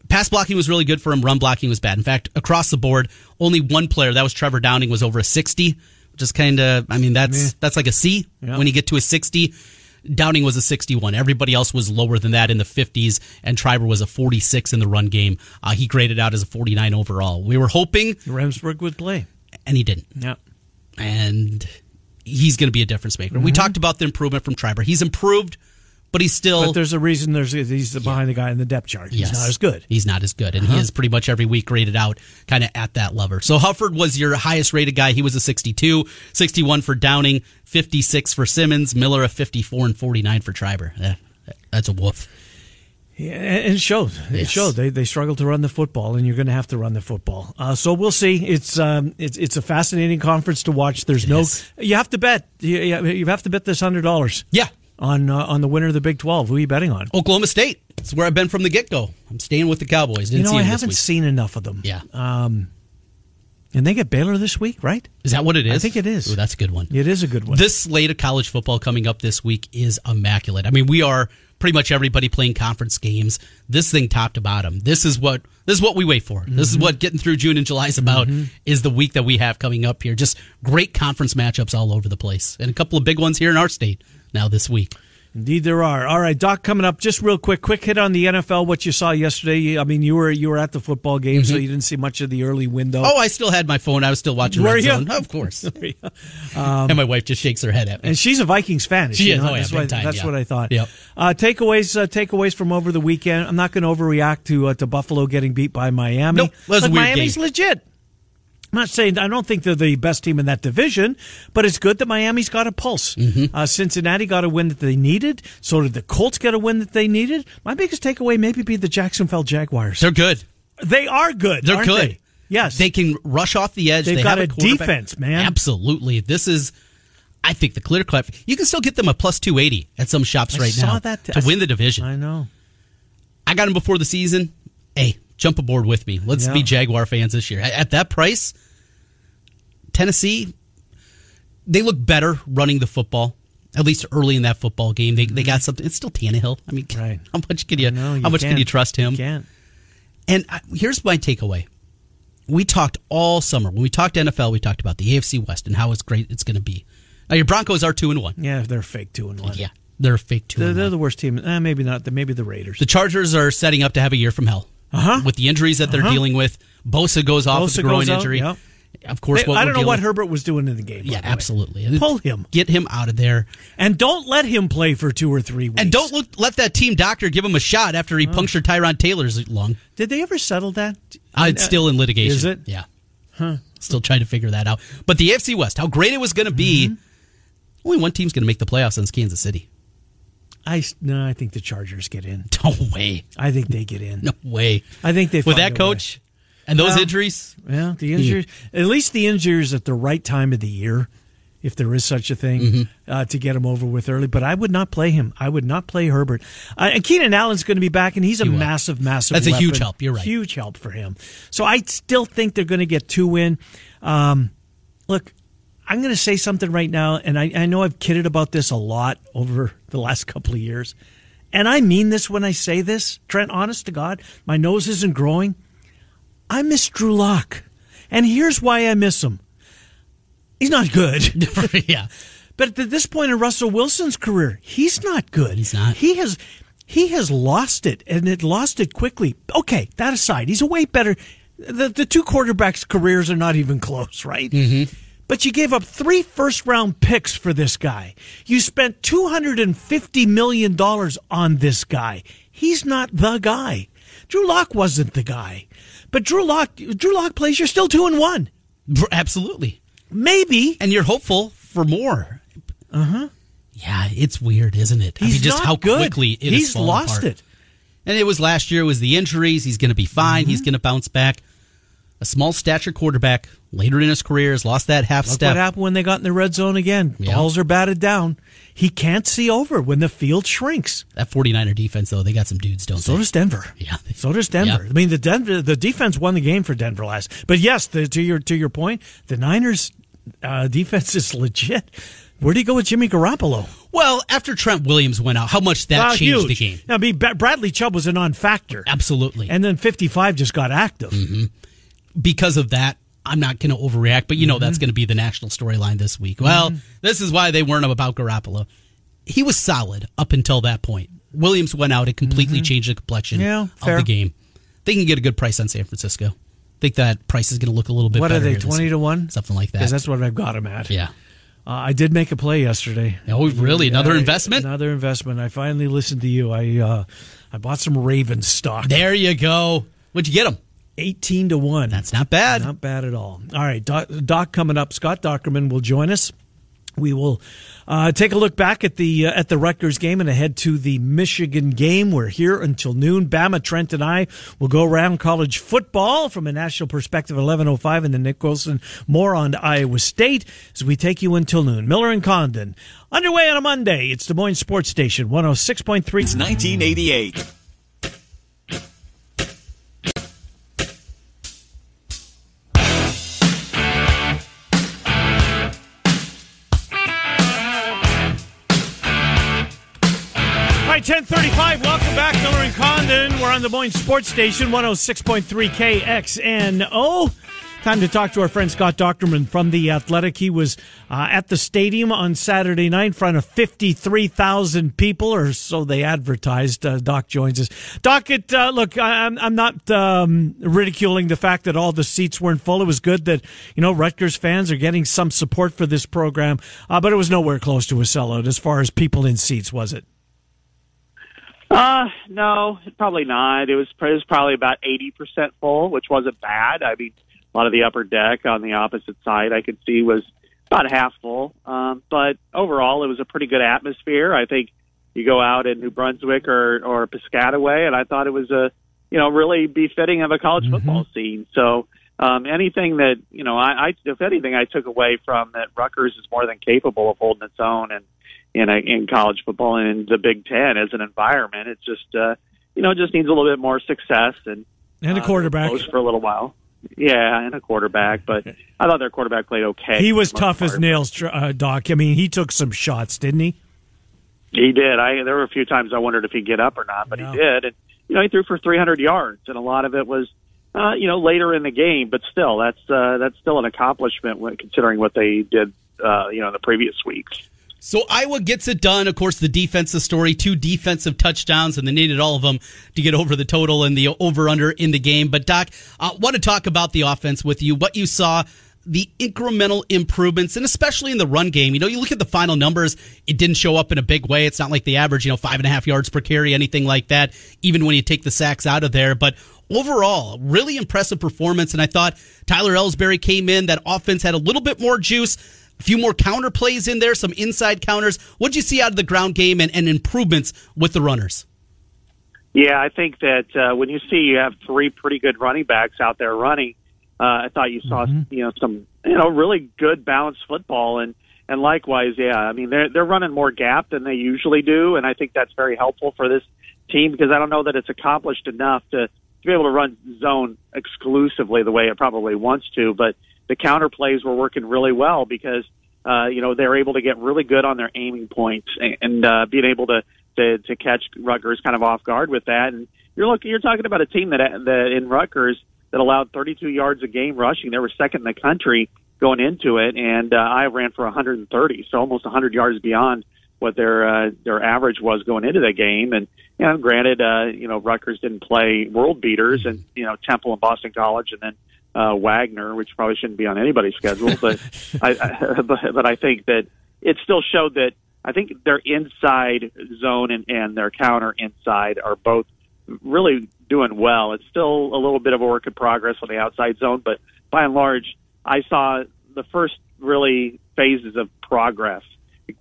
Speaker 2: Pass blocking was really good for him. Run blocking was bad. In fact, across the board, only one player that was Trevor Downing was over a sixty, which is kind of. I mean, that's that's like a C
Speaker 1: Yeah.
Speaker 2: when you get to a sixty. Downing was a 61. Everybody else was lower than that in the 50s, and Treiber was a 46 in the run game. Uh, he graded out as a 49 overall. We were hoping,
Speaker 1: Remsburg would play.
Speaker 2: and he didn't.
Speaker 1: Yeah.
Speaker 2: And he's going to be a difference maker.
Speaker 1: Mm-hmm.
Speaker 2: We talked about the improvement from Treiber. He's improved, but he's still.
Speaker 1: But there's a reason there's he's behind the guy in the depth chart. He's
Speaker 2: Yes.
Speaker 1: not as good. Uh-huh.
Speaker 2: He's not as good, and he is pretty much every week graded out kind of at that level. So Hufford was your highest rated guy. He was a 62, 61 for Downing, 56 for Simmons, Miller a 54 and 49 for Treiber. Eh, that's a woof.
Speaker 1: Yeah, and it showed. It
Speaker 2: Yes.
Speaker 1: showed. They they struggle to run the football, and you're going to have to run the football. Uh, so we'll see. It's um it's it's a fascinating conference to watch. There's no
Speaker 2: is.
Speaker 1: you have to bet. You, you have to bet this hundred dollars.
Speaker 2: Yeah.
Speaker 1: On uh, on the winner of the Big Twelve. Who are you betting on?
Speaker 2: Oklahoma State. That's where I've been from the get go. I'm staying with the Cowboys. Didn't
Speaker 1: you know, I haven't seen enough of them.
Speaker 2: Yeah.
Speaker 1: Um, and they get Baylor this week, right?
Speaker 2: Is that what it is?
Speaker 1: I think it is.
Speaker 2: Ooh, that's a good one.
Speaker 1: It is a good one.
Speaker 2: This slate of college football coming up this week is immaculate. I mean, we are pretty much everybody playing conference games. This thing top to bottom. This is what this is what we wait for. This is
Speaker 1: Mm-hmm.
Speaker 2: what getting through June and July is about. Is the week that we have coming up here. Just great conference matchups all over the place, and a couple of big ones here in our state now this week.
Speaker 1: Indeed, there are. All right, Doc, coming up. Just real quick, quick hit on the NFL. What you saw yesterday. I mean, you were you were at the football game, so you didn't see much of the early window.
Speaker 2: Oh, I still had my phone. I was still watching
Speaker 1: Were
Speaker 2: Red
Speaker 1: you?
Speaker 2: Zone. Of course. and my wife just shakes her head at me.
Speaker 1: and she's a Vikings fan.
Speaker 2: She is.
Speaker 1: know?
Speaker 2: Oh, yeah,
Speaker 1: that's what,
Speaker 2: time,
Speaker 1: that's
Speaker 2: yeah.
Speaker 1: what I thought.
Speaker 2: Yep.
Speaker 1: Uh, takeaways, uh, takeaways from over the weekend. I'm not going to overreact to uh, to Buffalo getting beat by Miami.
Speaker 2: Nope, that was weird
Speaker 1: Miami's
Speaker 2: game.
Speaker 1: legit. I'm not saying I don't think they're the best team in that division, but it's good that Miami's got a pulse.
Speaker 2: Mm-hmm.
Speaker 1: Uh, Cincinnati got a win that they needed. So did the Colts get a win that they needed. My biggest takeaway maybe be the Jacksonville Jaguars.
Speaker 2: They're good.
Speaker 1: They are good.
Speaker 2: They're good.
Speaker 1: they? Yes,
Speaker 2: They can rush off the edge.
Speaker 1: They've
Speaker 2: they
Speaker 1: got
Speaker 2: have
Speaker 1: a
Speaker 2: quarterback-
Speaker 1: defense, man.
Speaker 2: Absolutely. This is, I think, the clear cut. You can still get them a plus 280 at some shops
Speaker 1: I
Speaker 2: right now
Speaker 1: that
Speaker 2: to win the division.
Speaker 1: I know.
Speaker 2: I got them before the season. Hey, jump aboard with me. Let's
Speaker 1: Yeah.
Speaker 2: be Jaguar fans this year. At at that price, Tennessee, they look better running the football. At least early in that football game, they, they got something. It's still Tannehill. I mean,
Speaker 1: Right.
Speaker 2: how much can you,
Speaker 1: No,
Speaker 2: how much can you trust him?
Speaker 1: You can't.
Speaker 2: And I, here's my takeaway. We talked all summer. When we talked NFL, we talked about the AFC West and how it's great it's going to be. Now your Broncos are two and one.
Speaker 1: Yeah, they're fake two and one.
Speaker 2: Yeah, they're fake two.
Speaker 1: They're, they're the worst team. Eh, maybe not. Maybe the Raiders.
Speaker 2: The Chargers are setting up to have a year from hell
Speaker 1: Uh-huh.
Speaker 2: with the injuries that they're
Speaker 1: Uh-huh.
Speaker 2: dealing with. Bosa goes off with a groin
Speaker 1: out,
Speaker 2: injury. Of course, what
Speaker 1: I don't know what Herbert was doing in the game.
Speaker 2: Yeah,
Speaker 1: the
Speaker 2: absolutely.
Speaker 1: Pull him.
Speaker 2: Get him out of there.
Speaker 1: And don't let him play for two or three weeks.
Speaker 2: And don't look, let that team doctor give him a shot after he punctured Tyrod Taylor's lung.
Speaker 1: Did they ever settle that?
Speaker 2: Uh, it's still in litigation.
Speaker 1: Is it?
Speaker 2: Yeah. Huh. Still trying to figure that out. But the AFC West, how great it was going to be.
Speaker 1: Mm-hmm.
Speaker 2: Only one team's going to make the playoffs, and it's Kansas City.
Speaker 1: I no, I think the Chargers get in.
Speaker 2: No way.
Speaker 1: I think they get in.
Speaker 2: No way.
Speaker 1: I think they
Speaker 2: With that coach and those
Speaker 1: Well,
Speaker 2: injuries,
Speaker 1: Yeah, the injuries, at least the injuries at the right time of the year, if there is such a thing,
Speaker 2: Mm-hmm.
Speaker 1: uh, to get him over with early. But I would not play him. I would not play Herbert. Uh, and Keenan Allen's going to be back, and he's a
Speaker 2: will.
Speaker 1: massive, massive.
Speaker 2: That's a huge help. You're right.
Speaker 1: Huge help for him. So I still think they're going to get two in. Um, look, I'm going to say something right now, and I, I know I've kidded about this a lot over the last couple of years. And I mean this when I say this, Trent, honest to God, my nose isn't growing. I miss Drew Lock. And here's why I miss him. He's not good.
Speaker 2: yeah.
Speaker 1: But at this point in Russell Wilson's career, he's not good.
Speaker 2: He's not.
Speaker 1: He has he has lost it and it lost it quickly. Okay, that aside, he's a way better the the two quarterbacks' careers are not even close, right? Mm-hmm. But you gave up three first round picks for this guy. You spent two hundred and fifty million dollars on this guy. He's not the guy. Drew Lock wasn't the guy. But Drew Lock Drew Lock plays, you're still two and one.
Speaker 2: Absolutely.
Speaker 1: Maybe.
Speaker 2: And you're hopeful for more. Uh huh. Yeah, it's weird, isn't it? I.
Speaker 1: He's
Speaker 2: mean, just
Speaker 1: not
Speaker 2: how
Speaker 1: good.
Speaker 2: quickly it
Speaker 1: He's lost
Speaker 2: apart.
Speaker 1: it.
Speaker 2: And it was last year. It was the injuries. He's going to be fine.
Speaker 1: Mm-hmm.
Speaker 2: He's going to bounce back. A small stature quarterback later in his career has lost that half
Speaker 1: Look
Speaker 2: step.
Speaker 1: what happened when they got in the red zone again.
Speaker 2: Yeah.
Speaker 1: Balls are batted down. He can't see over when the field shrinks.
Speaker 2: That 49er defense, though, they got some dudes, don't
Speaker 1: So
Speaker 2: they?
Speaker 1: does Denver.
Speaker 2: Yeah.
Speaker 1: So does Denver. I mean, the Denver, the defense won the game for Denver last. But yes, the, to your to your point, the Niners' uh, defense is legit. Where do you go with Jimmy Garoppolo?
Speaker 2: Well, after Trent Williams went out, how much that
Speaker 1: Wow,
Speaker 2: changed the
Speaker 1: huge.
Speaker 2: game?
Speaker 1: I mean, Bradley Chubb was a non-factor,
Speaker 2: Absolutely.
Speaker 1: and then 55 just got active.
Speaker 2: Because of that, I'm not going to overreact, but you know
Speaker 1: Mm-hmm.
Speaker 2: that's going to be the national storyline this week. Well, this is why they weren't about Garoppolo. He was solid up until that point. Williams went out; it completely changed the complexion
Speaker 1: Mm-hmm. Yeah,
Speaker 2: of
Speaker 1: fair.
Speaker 2: the game. They can get a good price on San Francisco. think that price is going to look a little bit.
Speaker 1: What are they? Twenty to one,
Speaker 2: something like that.
Speaker 1: Because that's what I've got him at.
Speaker 2: yeah.
Speaker 1: Uh, I did make a play yesterday.
Speaker 2: Oh, really? Another
Speaker 1: Yeah,
Speaker 2: investment?
Speaker 1: Another investment. I finally listened to you. I uh, I bought some Ravens stock.
Speaker 2: There you go. What'd you get him?
Speaker 1: 18 to 1.
Speaker 2: That's not bad.
Speaker 1: Not bad at all. All right, Doc, Doc coming up. Scott Dochterman will join us. We will uh, take a look back at the uh, at the Rutgers game and ahead to the Michigan game. We're here until noon. Bama, Trent, and I will go around college football from a national perspective. Eleven oh five, and then Nick Wilson more on Iowa State as we take you until noon. Miller and Condon underway on a Monday. It's Des Moines Sports Station one hundred six point three.
Speaker 3: It's 1988.
Speaker 1: All back, Miller and Condon. We're on the Moines Sports Station, 106.3 KXNO. Time to talk to our friend Scott Dochterman from The Athletic. He was uh, at the stadium on Saturday night in front of 53,000 people, or so they advertised. Uh, Doc joins us. Doc, it, uh, look, I, I'm, I'm not um, ridiculing the fact that all the seats weren't full. It was good that, you know, Rutgers fans are getting some support for this program, uh, but it was nowhere close to a sellout as far as people in seats, was it?
Speaker 4: Uh, no, probably not. It was, it was probably about 80% full, which wasn't bad. I mean, a lot of the upper deck on the opposite side I could see was about half full. Um, but overall, it was a pretty good atmosphere. I think you go out in New Brunswick or, or Piscataway, and I thought it was a, you know, really befitting of a college football scene. So, um, anything that, you know, I, I, if anything, I took away from that Rutgers is more than capable of holding its own and, in a, in college football and in the Big Ten as an environment. It just uh, you know it just needs a little bit more success and
Speaker 1: And a
Speaker 4: uh,
Speaker 1: quarterback.
Speaker 4: close for a little while. Yeah, and a quarterback, but I thought their quarterback played okay.
Speaker 1: He was tough as nails, uh, Doc. I mean, he took some shots, didn't he?
Speaker 4: He did. I there were a few times I wondered if he'd get up or not, but
Speaker 1: No.
Speaker 4: he did. And you know, he threw for 300 yards, and a lot of it was, uh, you know, later in the game. But still, that's uh, that's still an accomplishment when, considering what they did, uh, you know, in the previous weeks.
Speaker 2: So Iowa gets it done. Of course, the defensive story, two defensive touchdowns, and they needed all of them to get over the total and the over under in the game. But Doc, I want to talk about the offense with you. What you saw the incremental improvements, and especially in the run game. You know, you look at the final numbers, it didn't show up in a big way. It's not like the average, you know, five and a half yards per carry, anything like that, even when you take the sacks out of there. But overall, really impressive performance. And I thought Tyler Elsbury came in, that offense had a little bit more juice. A few more counter plays in there, some inside counters. What'd you see out of the ground game and, and improvements with the runners?
Speaker 4: Yeah, I think that uh, when you see you have three pretty good running backs out there running, uh, I thought you saw mm-hmm. you know some you know really good balanced football and and likewise, yeah, I mean they're they're running more gap than they usually do, and I think that's very helpful for this team because I don't know that it's accomplished enough to to be able to run zone exclusively the way it probably wants to, but the counter plays were working really well because uh, you know they're able to get really good on their aiming points and, and uh, being able to, to to catch Rutgers kind of off guard with that. And you're looking, you're talking about a team that that in Rutgers that allowed 32 yards a game rushing. They were second in the country going into it, and uh, I ran for 130, so almost 100 yards beyond what their uh, their average was going into the game. And you know, granted, uh, you know, Rutgers didn't play world beaters, and you know, Temple and Boston College, and then uh, Wagner, which probably shouldn't be on anybody's schedule. But I, I but, but I think that it still showed that I think their inside zone and, and their counter inside are both really doing well. It's still a little bit of a work in progress on the outside zone, but by and large, I saw the first really phases of progress.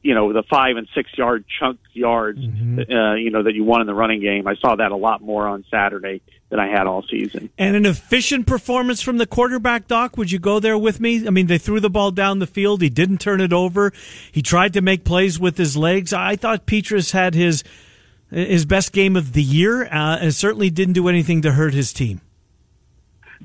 Speaker 4: You know, the five and six yard chunk yards, mm-hmm. uh, you know, that you won in the running game. I saw that a lot more on Saturday than I had all season.
Speaker 1: And an efficient performance from the quarterback, Doc. Would you go there with me? I mean, they threw the ball down the field. He didn't turn it over. He tried to make plays with his legs. I thought Petras had his his best game of the year, uh, and certainly didn't do anything to hurt his team.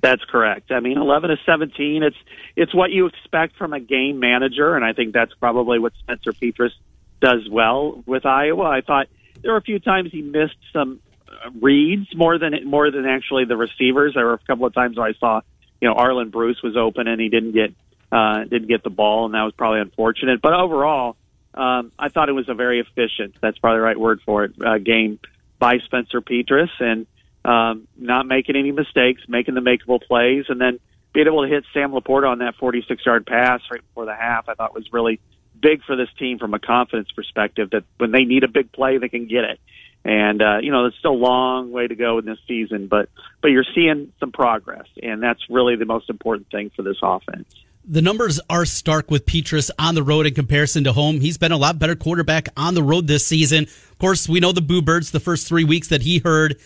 Speaker 4: That's correct. I mean, 11 to 17, it's it's what you expect from a game manager, and I think that's probably what Spencer Petras does well with Iowa. I thought there were a few times he missed some uh, reads more than more than actually the receivers. There were a couple of times where I saw, you know, Arland Bruce was open and he didn't get uh, didn't get the ball, and that was probably unfortunate. But overall, um, I thought it was a very efficient, that's probably the right word for it, uh, game by Spencer Petras and um, not making any mistakes, making the makeable plays, and then being able to hit Sam LaPorta on that 46 yard pass right before the half, I thought was really big for this team from a confidence perspective that when they need a big play, they can get it. And, uh, you know, there's still a long way to go in this season, but, but you're seeing some progress, and that's really the most important thing for this offense
Speaker 2: the numbers are stark with Petras on the road in comparison to home. He's been a lot better quarterback on the road this season. Of course, we know the Boo Birds the first three weeks that he heard.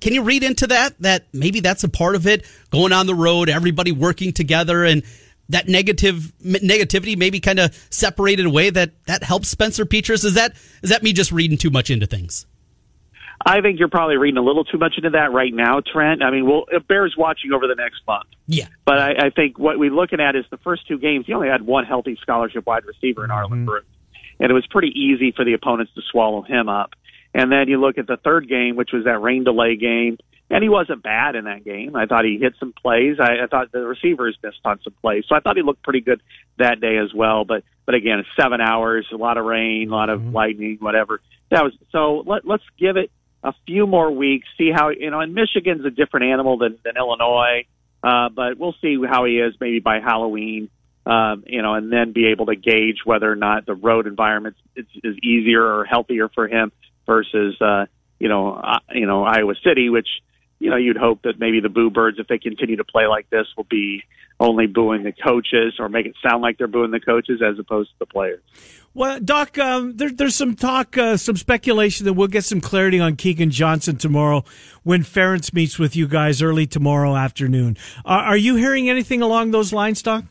Speaker 2: Can you read into that? That maybe that's a part of it. Going on the road, everybody working together, and that negative negativity maybe kind of separated away. That that helps Spencer Petras. Is that is that me just reading too much into things?
Speaker 4: I think you're probably reading a little too much into that right now, Trent. I mean, well, it bears watching over the next month.
Speaker 2: Yeah.
Speaker 4: But I, I think what we're looking at is the first two games, you only had one healthy scholarship wide receiver in Arland mm-hmm. Bruce. And it was pretty easy for the opponents to swallow him up. And then you look at the third game, which was that rain delay game, and he wasn't bad in that game. I thought he hit some plays. I, I thought the receivers missed on some plays, so I thought he looked pretty good that day as well. But but again, it's seven hours, a lot of rain, a lot of mm-hmm. lightning, whatever. That was so. Let, let's give it a few more weeks, see how you know. And Michigan's a different animal than, than Illinois, uh, but we'll see how he is maybe by Halloween. Um, you know, and then be able to gauge whether or not the road environment is, is easier or healthier for him versus uh, you know uh, you know Iowa City, which you know you'd hope that maybe the Boo Birds, if they continue to play like this, will be only booing the coaches or make it sound like they're booing the coaches as opposed to the players.
Speaker 1: Well, Doc, um, there, there's some talk, uh, some speculation that we'll get some clarity on Keagan Johnson tomorrow when Ferentz meets with you guys early tomorrow afternoon. Uh, are you hearing anything along those lines, Doc?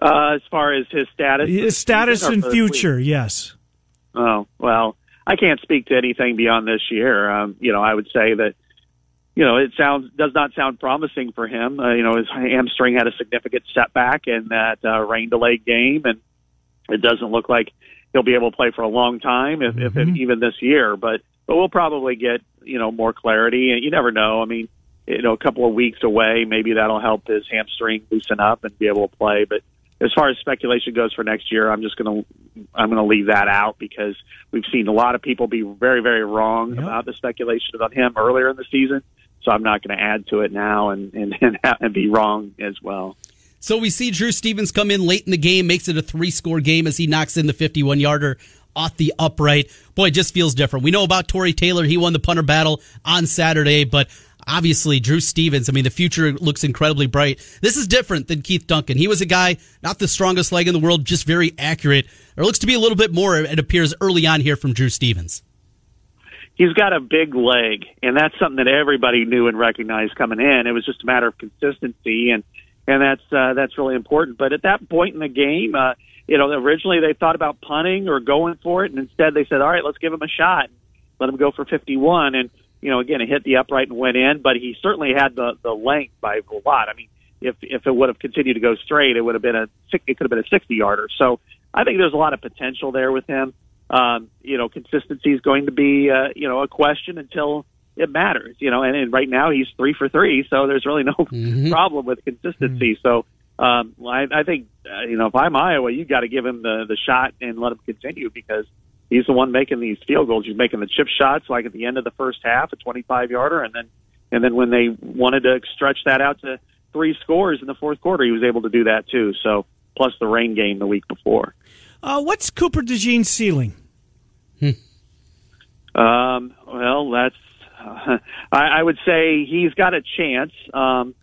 Speaker 4: Uh, as far as his status,
Speaker 1: his status and future, yes.
Speaker 4: Oh well, I can't speak to anything beyond this year. Um, you know, I would say that you know, it sounds does not sound promising for him. Uh, you know, his hamstring had a significant setback in that uh, rain delayed game, and it doesn't look like he'll be able to play for a long time, if, mm-hmm. if even this year. But but we'll probably get you know more clarity, and you never know. I mean, you know, a couple of weeks away, maybe that'll help his hamstring loosen up and be able to play. But as far as speculation goes for next year, I'm just going to I'm going to leave that out because we've seen a lot of people be very very wrong yep. about the speculation about him earlier in the season. So I'm not going to add to it now and and and, and be wrong as well.
Speaker 2: So we see Drew Stevens come in late in the game, makes it a three score game as he knocks in the 51 yarder off the upright. Boy, it just feels different. We know about Tory Taylor. He won the punter battle on Saturday, but obviously Drew Stevens, I mean, the future looks incredibly bright. This is different than Keith Duncan. He was a guy, not the strongest leg in the world, just very accurate. There looks to be a little bit more, it appears, early on here from Drew Stevens.
Speaker 4: He's got a big leg, and that's something that everybody knew and recognized coming in. It was just a matter of consistency, and and that's uh, that's really important. But at that point in the game, uh, you know, originally they thought about punting or going for it, and instead they said, "All right, let's give him a shot, let him go for 51." And you know, again, it hit the upright and went in, but he certainly had the the length by a lot. I mean, if if it would have continued to go straight, it would have been a it could have been a 60 yarder. So I think there's a lot of potential there with him. Um, you know, consistency is going to be uh, you know a question until it matters. You know, and, and right now he's three for three, so there's really no mm-hmm. problem with consistency. Mm-hmm. So. Um, I, I think uh, you know if I'm Iowa, you got to give him the the shot and let him continue because he's the one making these field goals. He's making the chip shots like at the end of the first half, a 25 yarder, and then and then when they wanted to stretch that out to three scores in the fourth quarter, he was able to do that too. So plus the rain game the week before.
Speaker 1: Uh, what's Cooper DeJean's ceiling?
Speaker 4: Hmm. Um, well, that's uh, I, I would say he's got a chance. Um,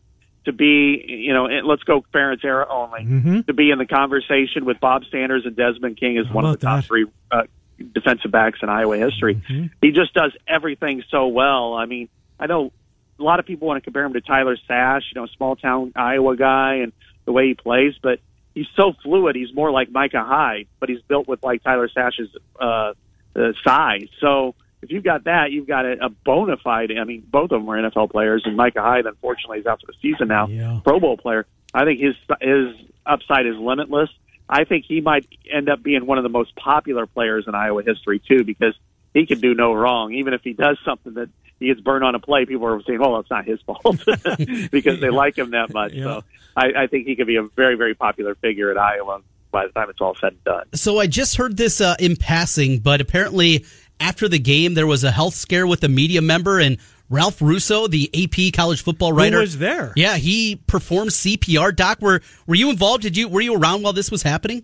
Speaker 4: to be, you know, let's go Ferentz era only, mm-hmm. to be in the conversation with Bob Sanders and Desmond King as one of the top that? three uh, defensive backs in Iowa history. Mm-hmm. He just does everything so well. I mean, I know a lot of people want to compare him to Tyler Sash, you know, small town Iowa guy and the way he plays, but he's so fluid. He's more like Micah Hyde, but he's built with like Tyler Sash's uh, uh, size. So if you've got that, you've got a, a bona fide. I mean, both of them are NFL players, and Micah Hyde, unfortunately, is out for the season now. Yeah. Pro Bowl player. I think his his upside is limitless. I think he might end up being one of the most popular players in Iowa history too, because he can do no wrong. Even if he does something that he gets burned on a play, people are saying, "Oh, it's not his fault," because they like him that much. Yeah. So I, I think he could be a very, very popular figure at Iowa by the time it's all said and done.
Speaker 2: So I just heard this uh, in passing, but apparently after the game there was a health scare with a media member and Ralph Russo, the AP college football writer,
Speaker 1: Who was there.
Speaker 2: Yeah, he performed CPR. Doc, were were you involved? Did you were you around while this was happening?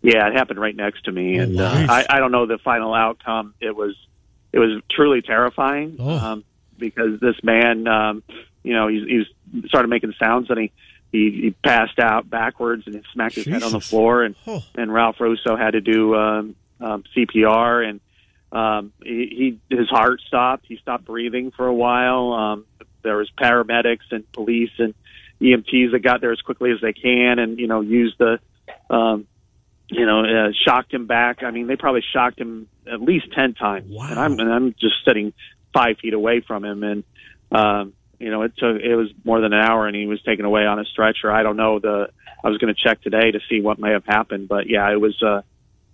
Speaker 4: Yeah, it happened right next to me, and uh, I, I don't know the final outcome. It was it was truly terrifying oh. um, because this man, um, you know, he he's started making sounds and he, he he passed out backwards and he smacked his Jesus. head on the floor, and oh. and Ralph Russo had to do um, um, CPR and um, he, he his heart stopped. He stopped breathing for a while. Um, there was paramedics and police and EMTs that got there as quickly as they can, and you know used the, um, you know, uh, shocked him back. I mean, they probably shocked him at least ten times. Wow. And I'm and I'm just sitting five feet away from him, and um, you know, it took it was more than an hour, and he was taken away on a stretcher. I don't know the. I was going to check today to see what may have happened, but yeah, it was. Uh,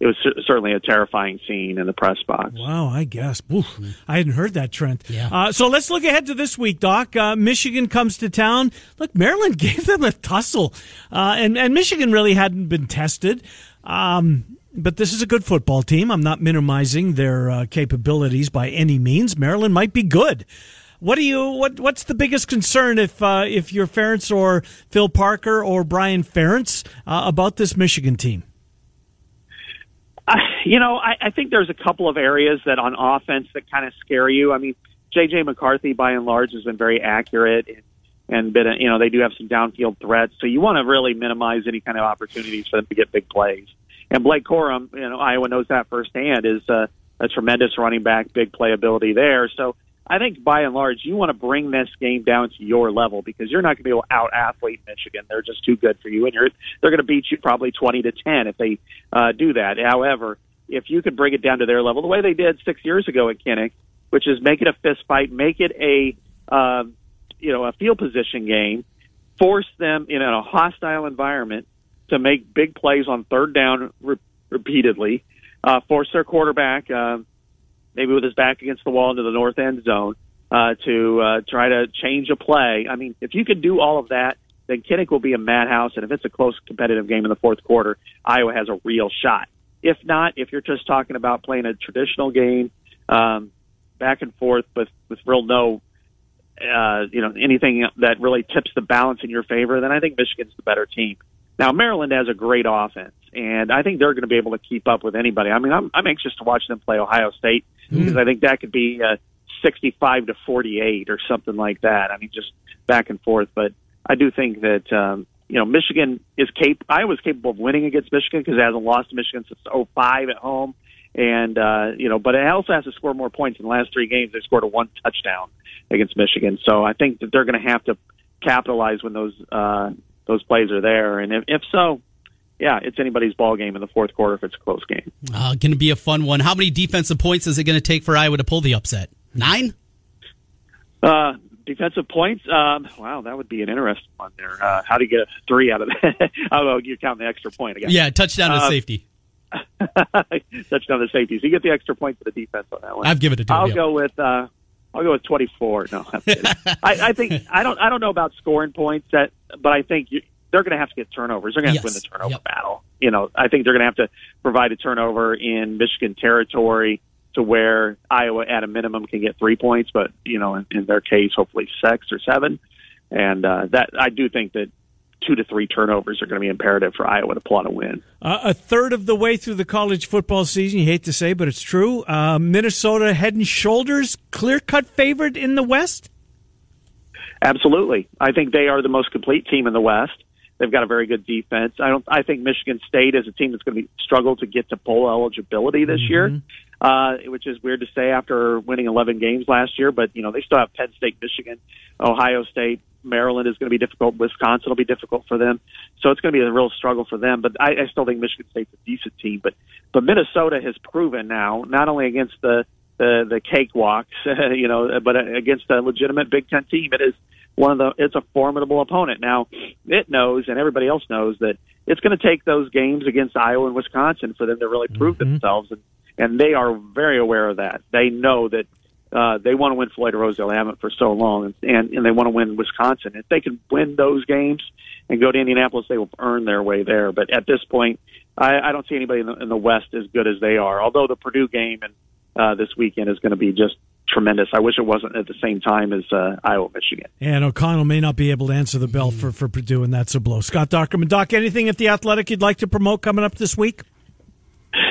Speaker 4: it was certainly a terrifying scene in the press box.
Speaker 1: Wow, I guess. Oof, I hadn't heard that, Trent. Yeah. Uh, so let's look ahead to this week, Doc. Uh, Michigan comes to town. Look, Maryland gave them a tussle, uh, and and Michigan really hadn't been tested. Um, but this is a good football team. I'm not minimizing their uh, capabilities by any means. Maryland might be good. What do you what What's the biggest concern if uh, if you're Ferentz or Phil Parker or Brian Ferentz uh, about this Michigan team?
Speaker 4: You know, I, I think there's a couple of areas that on offense that kind of scare you. I mean, J.J. McCarthy, by and large, has been very accurate and, and been, you know, they do have some downfield threats. So you want to really minimize any kind of opportunities for them to get big plays. And Blake Corum, you know, Iowa knows that firsthand, is uh, a tremendous running back, big playability there. So I think by and large, you want to bring this game down to your level because you're not going to be able to out athlete Michigan. They're just too good for you, and you're they're going to beat you probably twenty to ten if they uh, do that. However, if you could bring it down to their level, the way they did six years ago at Kinnick, which is make it a fist fight, make it a um, you know a field position game, force them in a hostile environment to make big plays on third down re- repeatedly, uh, force their quarterback. Uh, maybe with his back against the wall into the north end zone uh, to uh, try to change a play. I mean, if you can do all of that, then Kinnick will be a madhouse. And if it's a close competitive game in the fourth quarter, Iowa has a real shot. If not, if you're just talking about playing a traditional game, um, back and forth with with real no uh, you know, anything that really tips the balance in your favor, then I think Michigan's the better team. Now Maryland has a great offense, and I think they're going to be able to keep up with anybody. I mean, I'm, I'm anxious to watch them play Ohio State because I think that could be uh, 65 to 48 or something like that. I mean, just back and forth. But I do think that um, you know Michigan is cap. Iowa's capable of winning against Michigan because it hasn't lost to Michigan since 05 at home. And uh, you know, but it also has to score more points. In the last three games, they scored a one touchdown against Michigan. So I think that they're going to have to capitalize when those uh, those plays are there. And if, if so, yeah, it's anybody's ball game in the fourth quarter if it's a close game.
Speaker 2: Uh, going to be a fun one. How many defensive points is it going to take for Iowa to pull the upset? Nine?
Speaker 4: Uh, defensive points. Um, wow, that would be an interesting one there. Uh, how do you get a three out of that? oh, you count the extra point again.
Speaker 2: Yeah, touchdown to
Speaker 4: Uh,
Speaker 2: safety.
Speaker 4: touchdown to safety. So you get the extra point for the defense on that one.
Speaker 2: I've given it to
Speaker 4: I'll go with uh, I'll go with twenty four. No, I'm. I, I think I don't I don't know about scoring points that, but I think you, they're going to have to get turnovers. They're going to have to win the turnover
Speaker 2: Yep.
Speaker 4: battle. You know, I think they're going to have to provide a turnover in Michigan territory to where Iowa at a minimum can get three points, but you know, in, in their case, hopefully six or seven. And uh, that I do think that two to three turnovers are going to be imperative for Iowa to pull out a win.
Speaker 1: Uh, a third of the way through the college football season, you hate to say, but it's true. Uh, Minnesota head and shoulders clear cut favorite in the West.
Speaker 4: Absolutely. I think they are the most complete team in the West. They've got a very good defense. I don't. I think Michigan State is a team that's going to be struggle to get to bowl eligibility this year, uh, which is weird to say after winning 11 games last year. But you know they still have Penn State, Michigan, Ohio State, Maryland is going to be difficult. Wisconsin will be difficult for them. So it's going to be a real struggle for them. But I, I still think Michigan State's a decent team. But but Minnesota has proven now not only against the the the cakewalks, you know, but against a legitimate Big Ten team, it is one of the it's a formidable opponent. Now it knows, and everybody else knows that it's going to take those games against Iowa and Wisconsin for them to really prove themselves, and and they are very aware of that. They know that uh, they want to win Floyd Rosedale. They haven't for so long, and, and and they want to win Wisconsin. If they can win those games and go to Indianapolis, they will earn their way there. But at this point, I, I don't see anybody in the, in the West as good as they are. Although the Purdue game and uh, this weekend is going to be just tremendous. I wish it wasn't at the same time as uh, Iowa, Michigan.
Speaker 1: And O'Connell may not be able to answer the bell for, for Purdue, and that's a blow. Scott Dochterman. Doc, anything at the Athletic you'd like to promote coming up this week?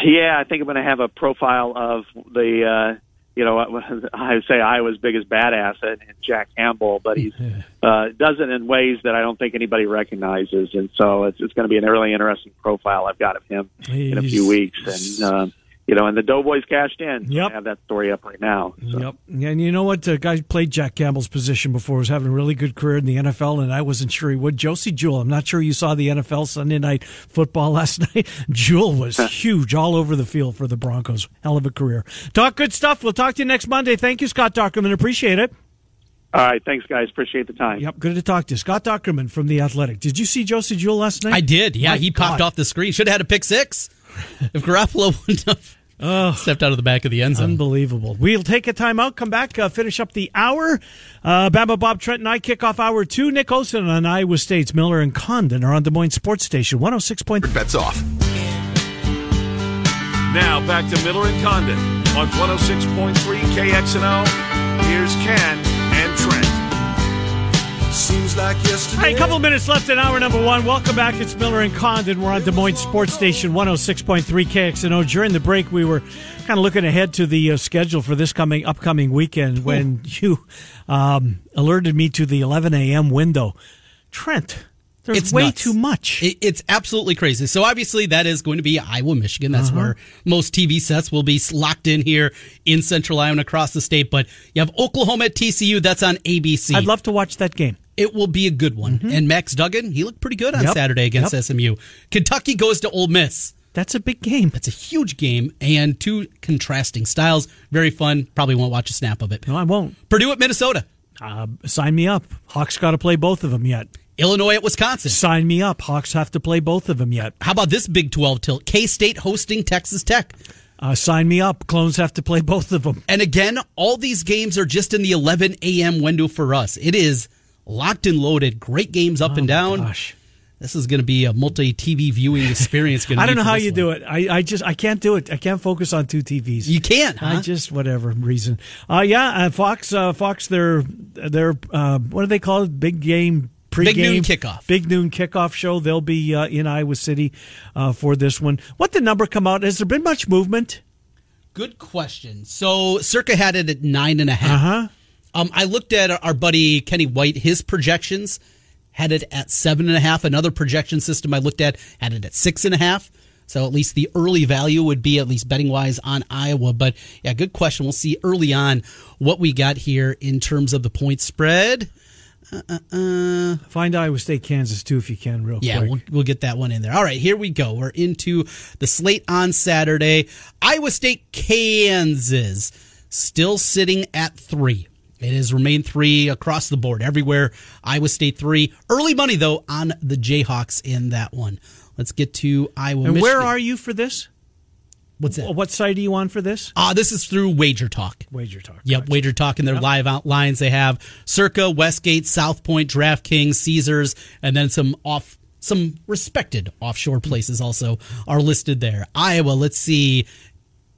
Speaker 4: Yeah, I think I'm going to have a profile of the, uh, you know, I would say Iowa's biggest badass, and Jack Campbell, but he uh, does it in ways that I don't think anybody recognizes, and so it's, it's going to be an really interesting profile I've got of him in a few weeks, and uh, you know, and the Doughboys cashed in.
Speaker 1: Yep.
Speaker 4: I have that story up right now. So.
Speaker 1: Yep. And you know what? The guy played Jack Campbell's position before was having a really good career in the NFL, and I wasn't sure he would. Josey Jewell. I'm not sure you saw the NFL Sunday night football last night. Jewell was huge all over the field for the Broncos. Hell of a career. Talk good stuff. We'll talk to you next Monday. Thank you, Scott Dochterman. Appreciate it.
Speaker 4: All right, thanks, guys. Appreciate the time.
Speaker 1: Yep, good to talk to you. Scott Dochterman from The Athletic. Did you see Josey Jewell last night?
Speaker 2: I did. Yeah,
Speaker 1: My
Speaker 2: he popped off the screen. Should have had a pick six. If Garoppolo wouldn't have stepped out of the back of the end zone.
Speaker 1: Unbelievable. We'll take a timeout, come back, uh, finish up the hour. Uh, Bama Bob Trent and I kick off hour two. Nick Olson on Iowa State's Miller and Condon are on Des Moines Sports Station 106.3.
Speaker 3: Bets off.
Speaker 5: Now back to Miller and Condon on 106.3 KXNO. Here's Ken and Trent.
Speaker 6: Seems like
Speaker 1: All
Speaker 6: yesterday.
Speaker 1: right, a couple minutes left in hour number one. Welcome back. It's Miller and Condon. We're on Des Moines Sports Station 106.3 KXNO. During the break, we were kind of looking ahead to the uh, schedule for this coming upcoming weekend when you um, alerted me to the 11 a.m. window. Trent, there's
Speaker 2: It's
Speaker 1: way
Speaker 2: nuts.
Speaker 1: too much.
Speaker 2: It, it's absolutely crazy. So obviously that is going to be Iowa, Michigan. That's
Speaker 1: Uh-huh.
Speaker 2: where most TV sets will be locked in here in Central Iowa and across the state. But you have Oklahoma at TCU. That's on ABC.
Speaker 1: I'd love to watch that game.
Speaker 2: it will be a good one. And Max Duggan, he looked pretty good on
Speaker 1: Mm-hmm. Yep.
Speaker 2: Saturday against
Speaker 1: Yep.
Speaker 2: SMU. Kentucky goes to Ole Miss.
Speaker 1: That's a big game.
Speaker 2: That's a huge game and two contrasting styles. Very fun. Probably won't watch a snap of it.
Speaker 1: No, I won't.
Speaker 2: Purdue at Minnesota.
Speaker 1: Uh, sign me up. Hawks got to play both of them yet.
Speaker 2: Illinois at Wisconsin.
Speaker 1: Sign me up. Hawks have to play both of them yet.
Speaker 2: How about this Big 12 tilt? K State hosting Texas Tech.
Speaker 1: Uh, sign me up. Clones have to play both of them.
Speaker 2: And again, all these games are just in the 11 a.m. window for us. It is locked and loaded. Great games up and down.
Speaker 1: Gosh.
Speaker 2: This is going to be a multi TV viewing experience.
Speaker 1: I don't know how you one. do it. I, I just I can't do it. I can't focus on two TVs.
Speaker 2: You can't. Huh?
Speaker 1: I just whatever reason. Uh, yeah, uh, Fox. Uh, Fox. They're they're uh, what do they call it? Big game Pre-game,
Speaker 2: big noon kickoff.
Speaker 1: Big noon kickoff show. They'll be uh, in Iowa City uh, for this one. What the number come out? Has there been much movement?
Speaker 2: Good question. So Circa had it at nine and a half.
Speaker 1: Uh-huh.
Speaker 2: Um, I looked at our buddy Kenny White. His projections had it at seven and a half. Another projection system I looked at had it at six and a half. So at least the early value would be at least betting wise on Iowa. But yeah, good question. We'll see early on what we got here in terms of the point spread.
Speaker 1: Uh, uh, uh. Find Iowa State, Kansas too, if you can, real
Speaker 2: yeah,
Speaker 1: quick.
Speaker 2: Yeah, we'll, we'll get that one in there. All right, here we go. We're into the slate on Saturday. Iowa State, Kansas, still sitting at three. It has remained three across the board everywhere. Iowa State three. Early money though on the Jayhawks in that one. Let's get to Iowa.
Speaker 1: And
Speaker 2: Michigan.
Speaker 1: where are you for this?
Speaker 2: What's that?
Speaker 1: What site are you on for this?
Speaker 2: Uh, this is through Wager Talk.
Speaker 1: Wager Talk.
Speaker 2: Yep, gotcha. Wager Talk and their yep. live outlines. They have Circa, Westgate, South Point, DraftKings, Caesars, and then some off some respected offshore places also are listed there. Iowa, let's see,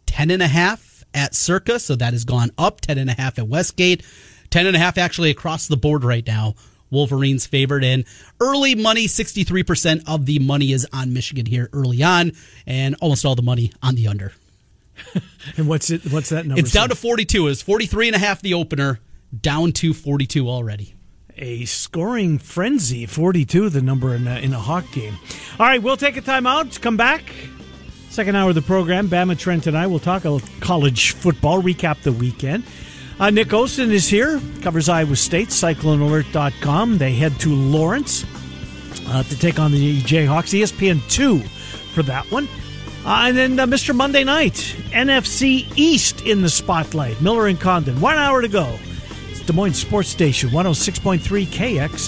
Speaker 2: ten and a half at Circa, so that has gone up 10 and a half at Westgate, 10 and a half actually across the board right now. Wolverines favored in early money. 63% of the money is on Michigan here early on, and almost all the money on the under.
Speaker 1: and what's it? What's that number?
Speaker 2: It's down to 42. It's 43 and a half the opener, down to 42 already
Speaker 1: a scoring frenzy. 42, the number in a, in a Hawk game. All right, we'll take a timeout. Come back. Second hour of the program, Bama Trent and I will talk a college football, recap the weekend. Uh, Nick Osen is here, covers Iowa State, CycloneAlert.com. They head to Lawrence uh, to take on the Jayhawks, ESPN 2 for that one. Uh, and then uh, Mr. Monday Night, NFC East in the spotlight. Miller and Condon. One hour to go. It's Des Moines Sports Station, 106.3 KX.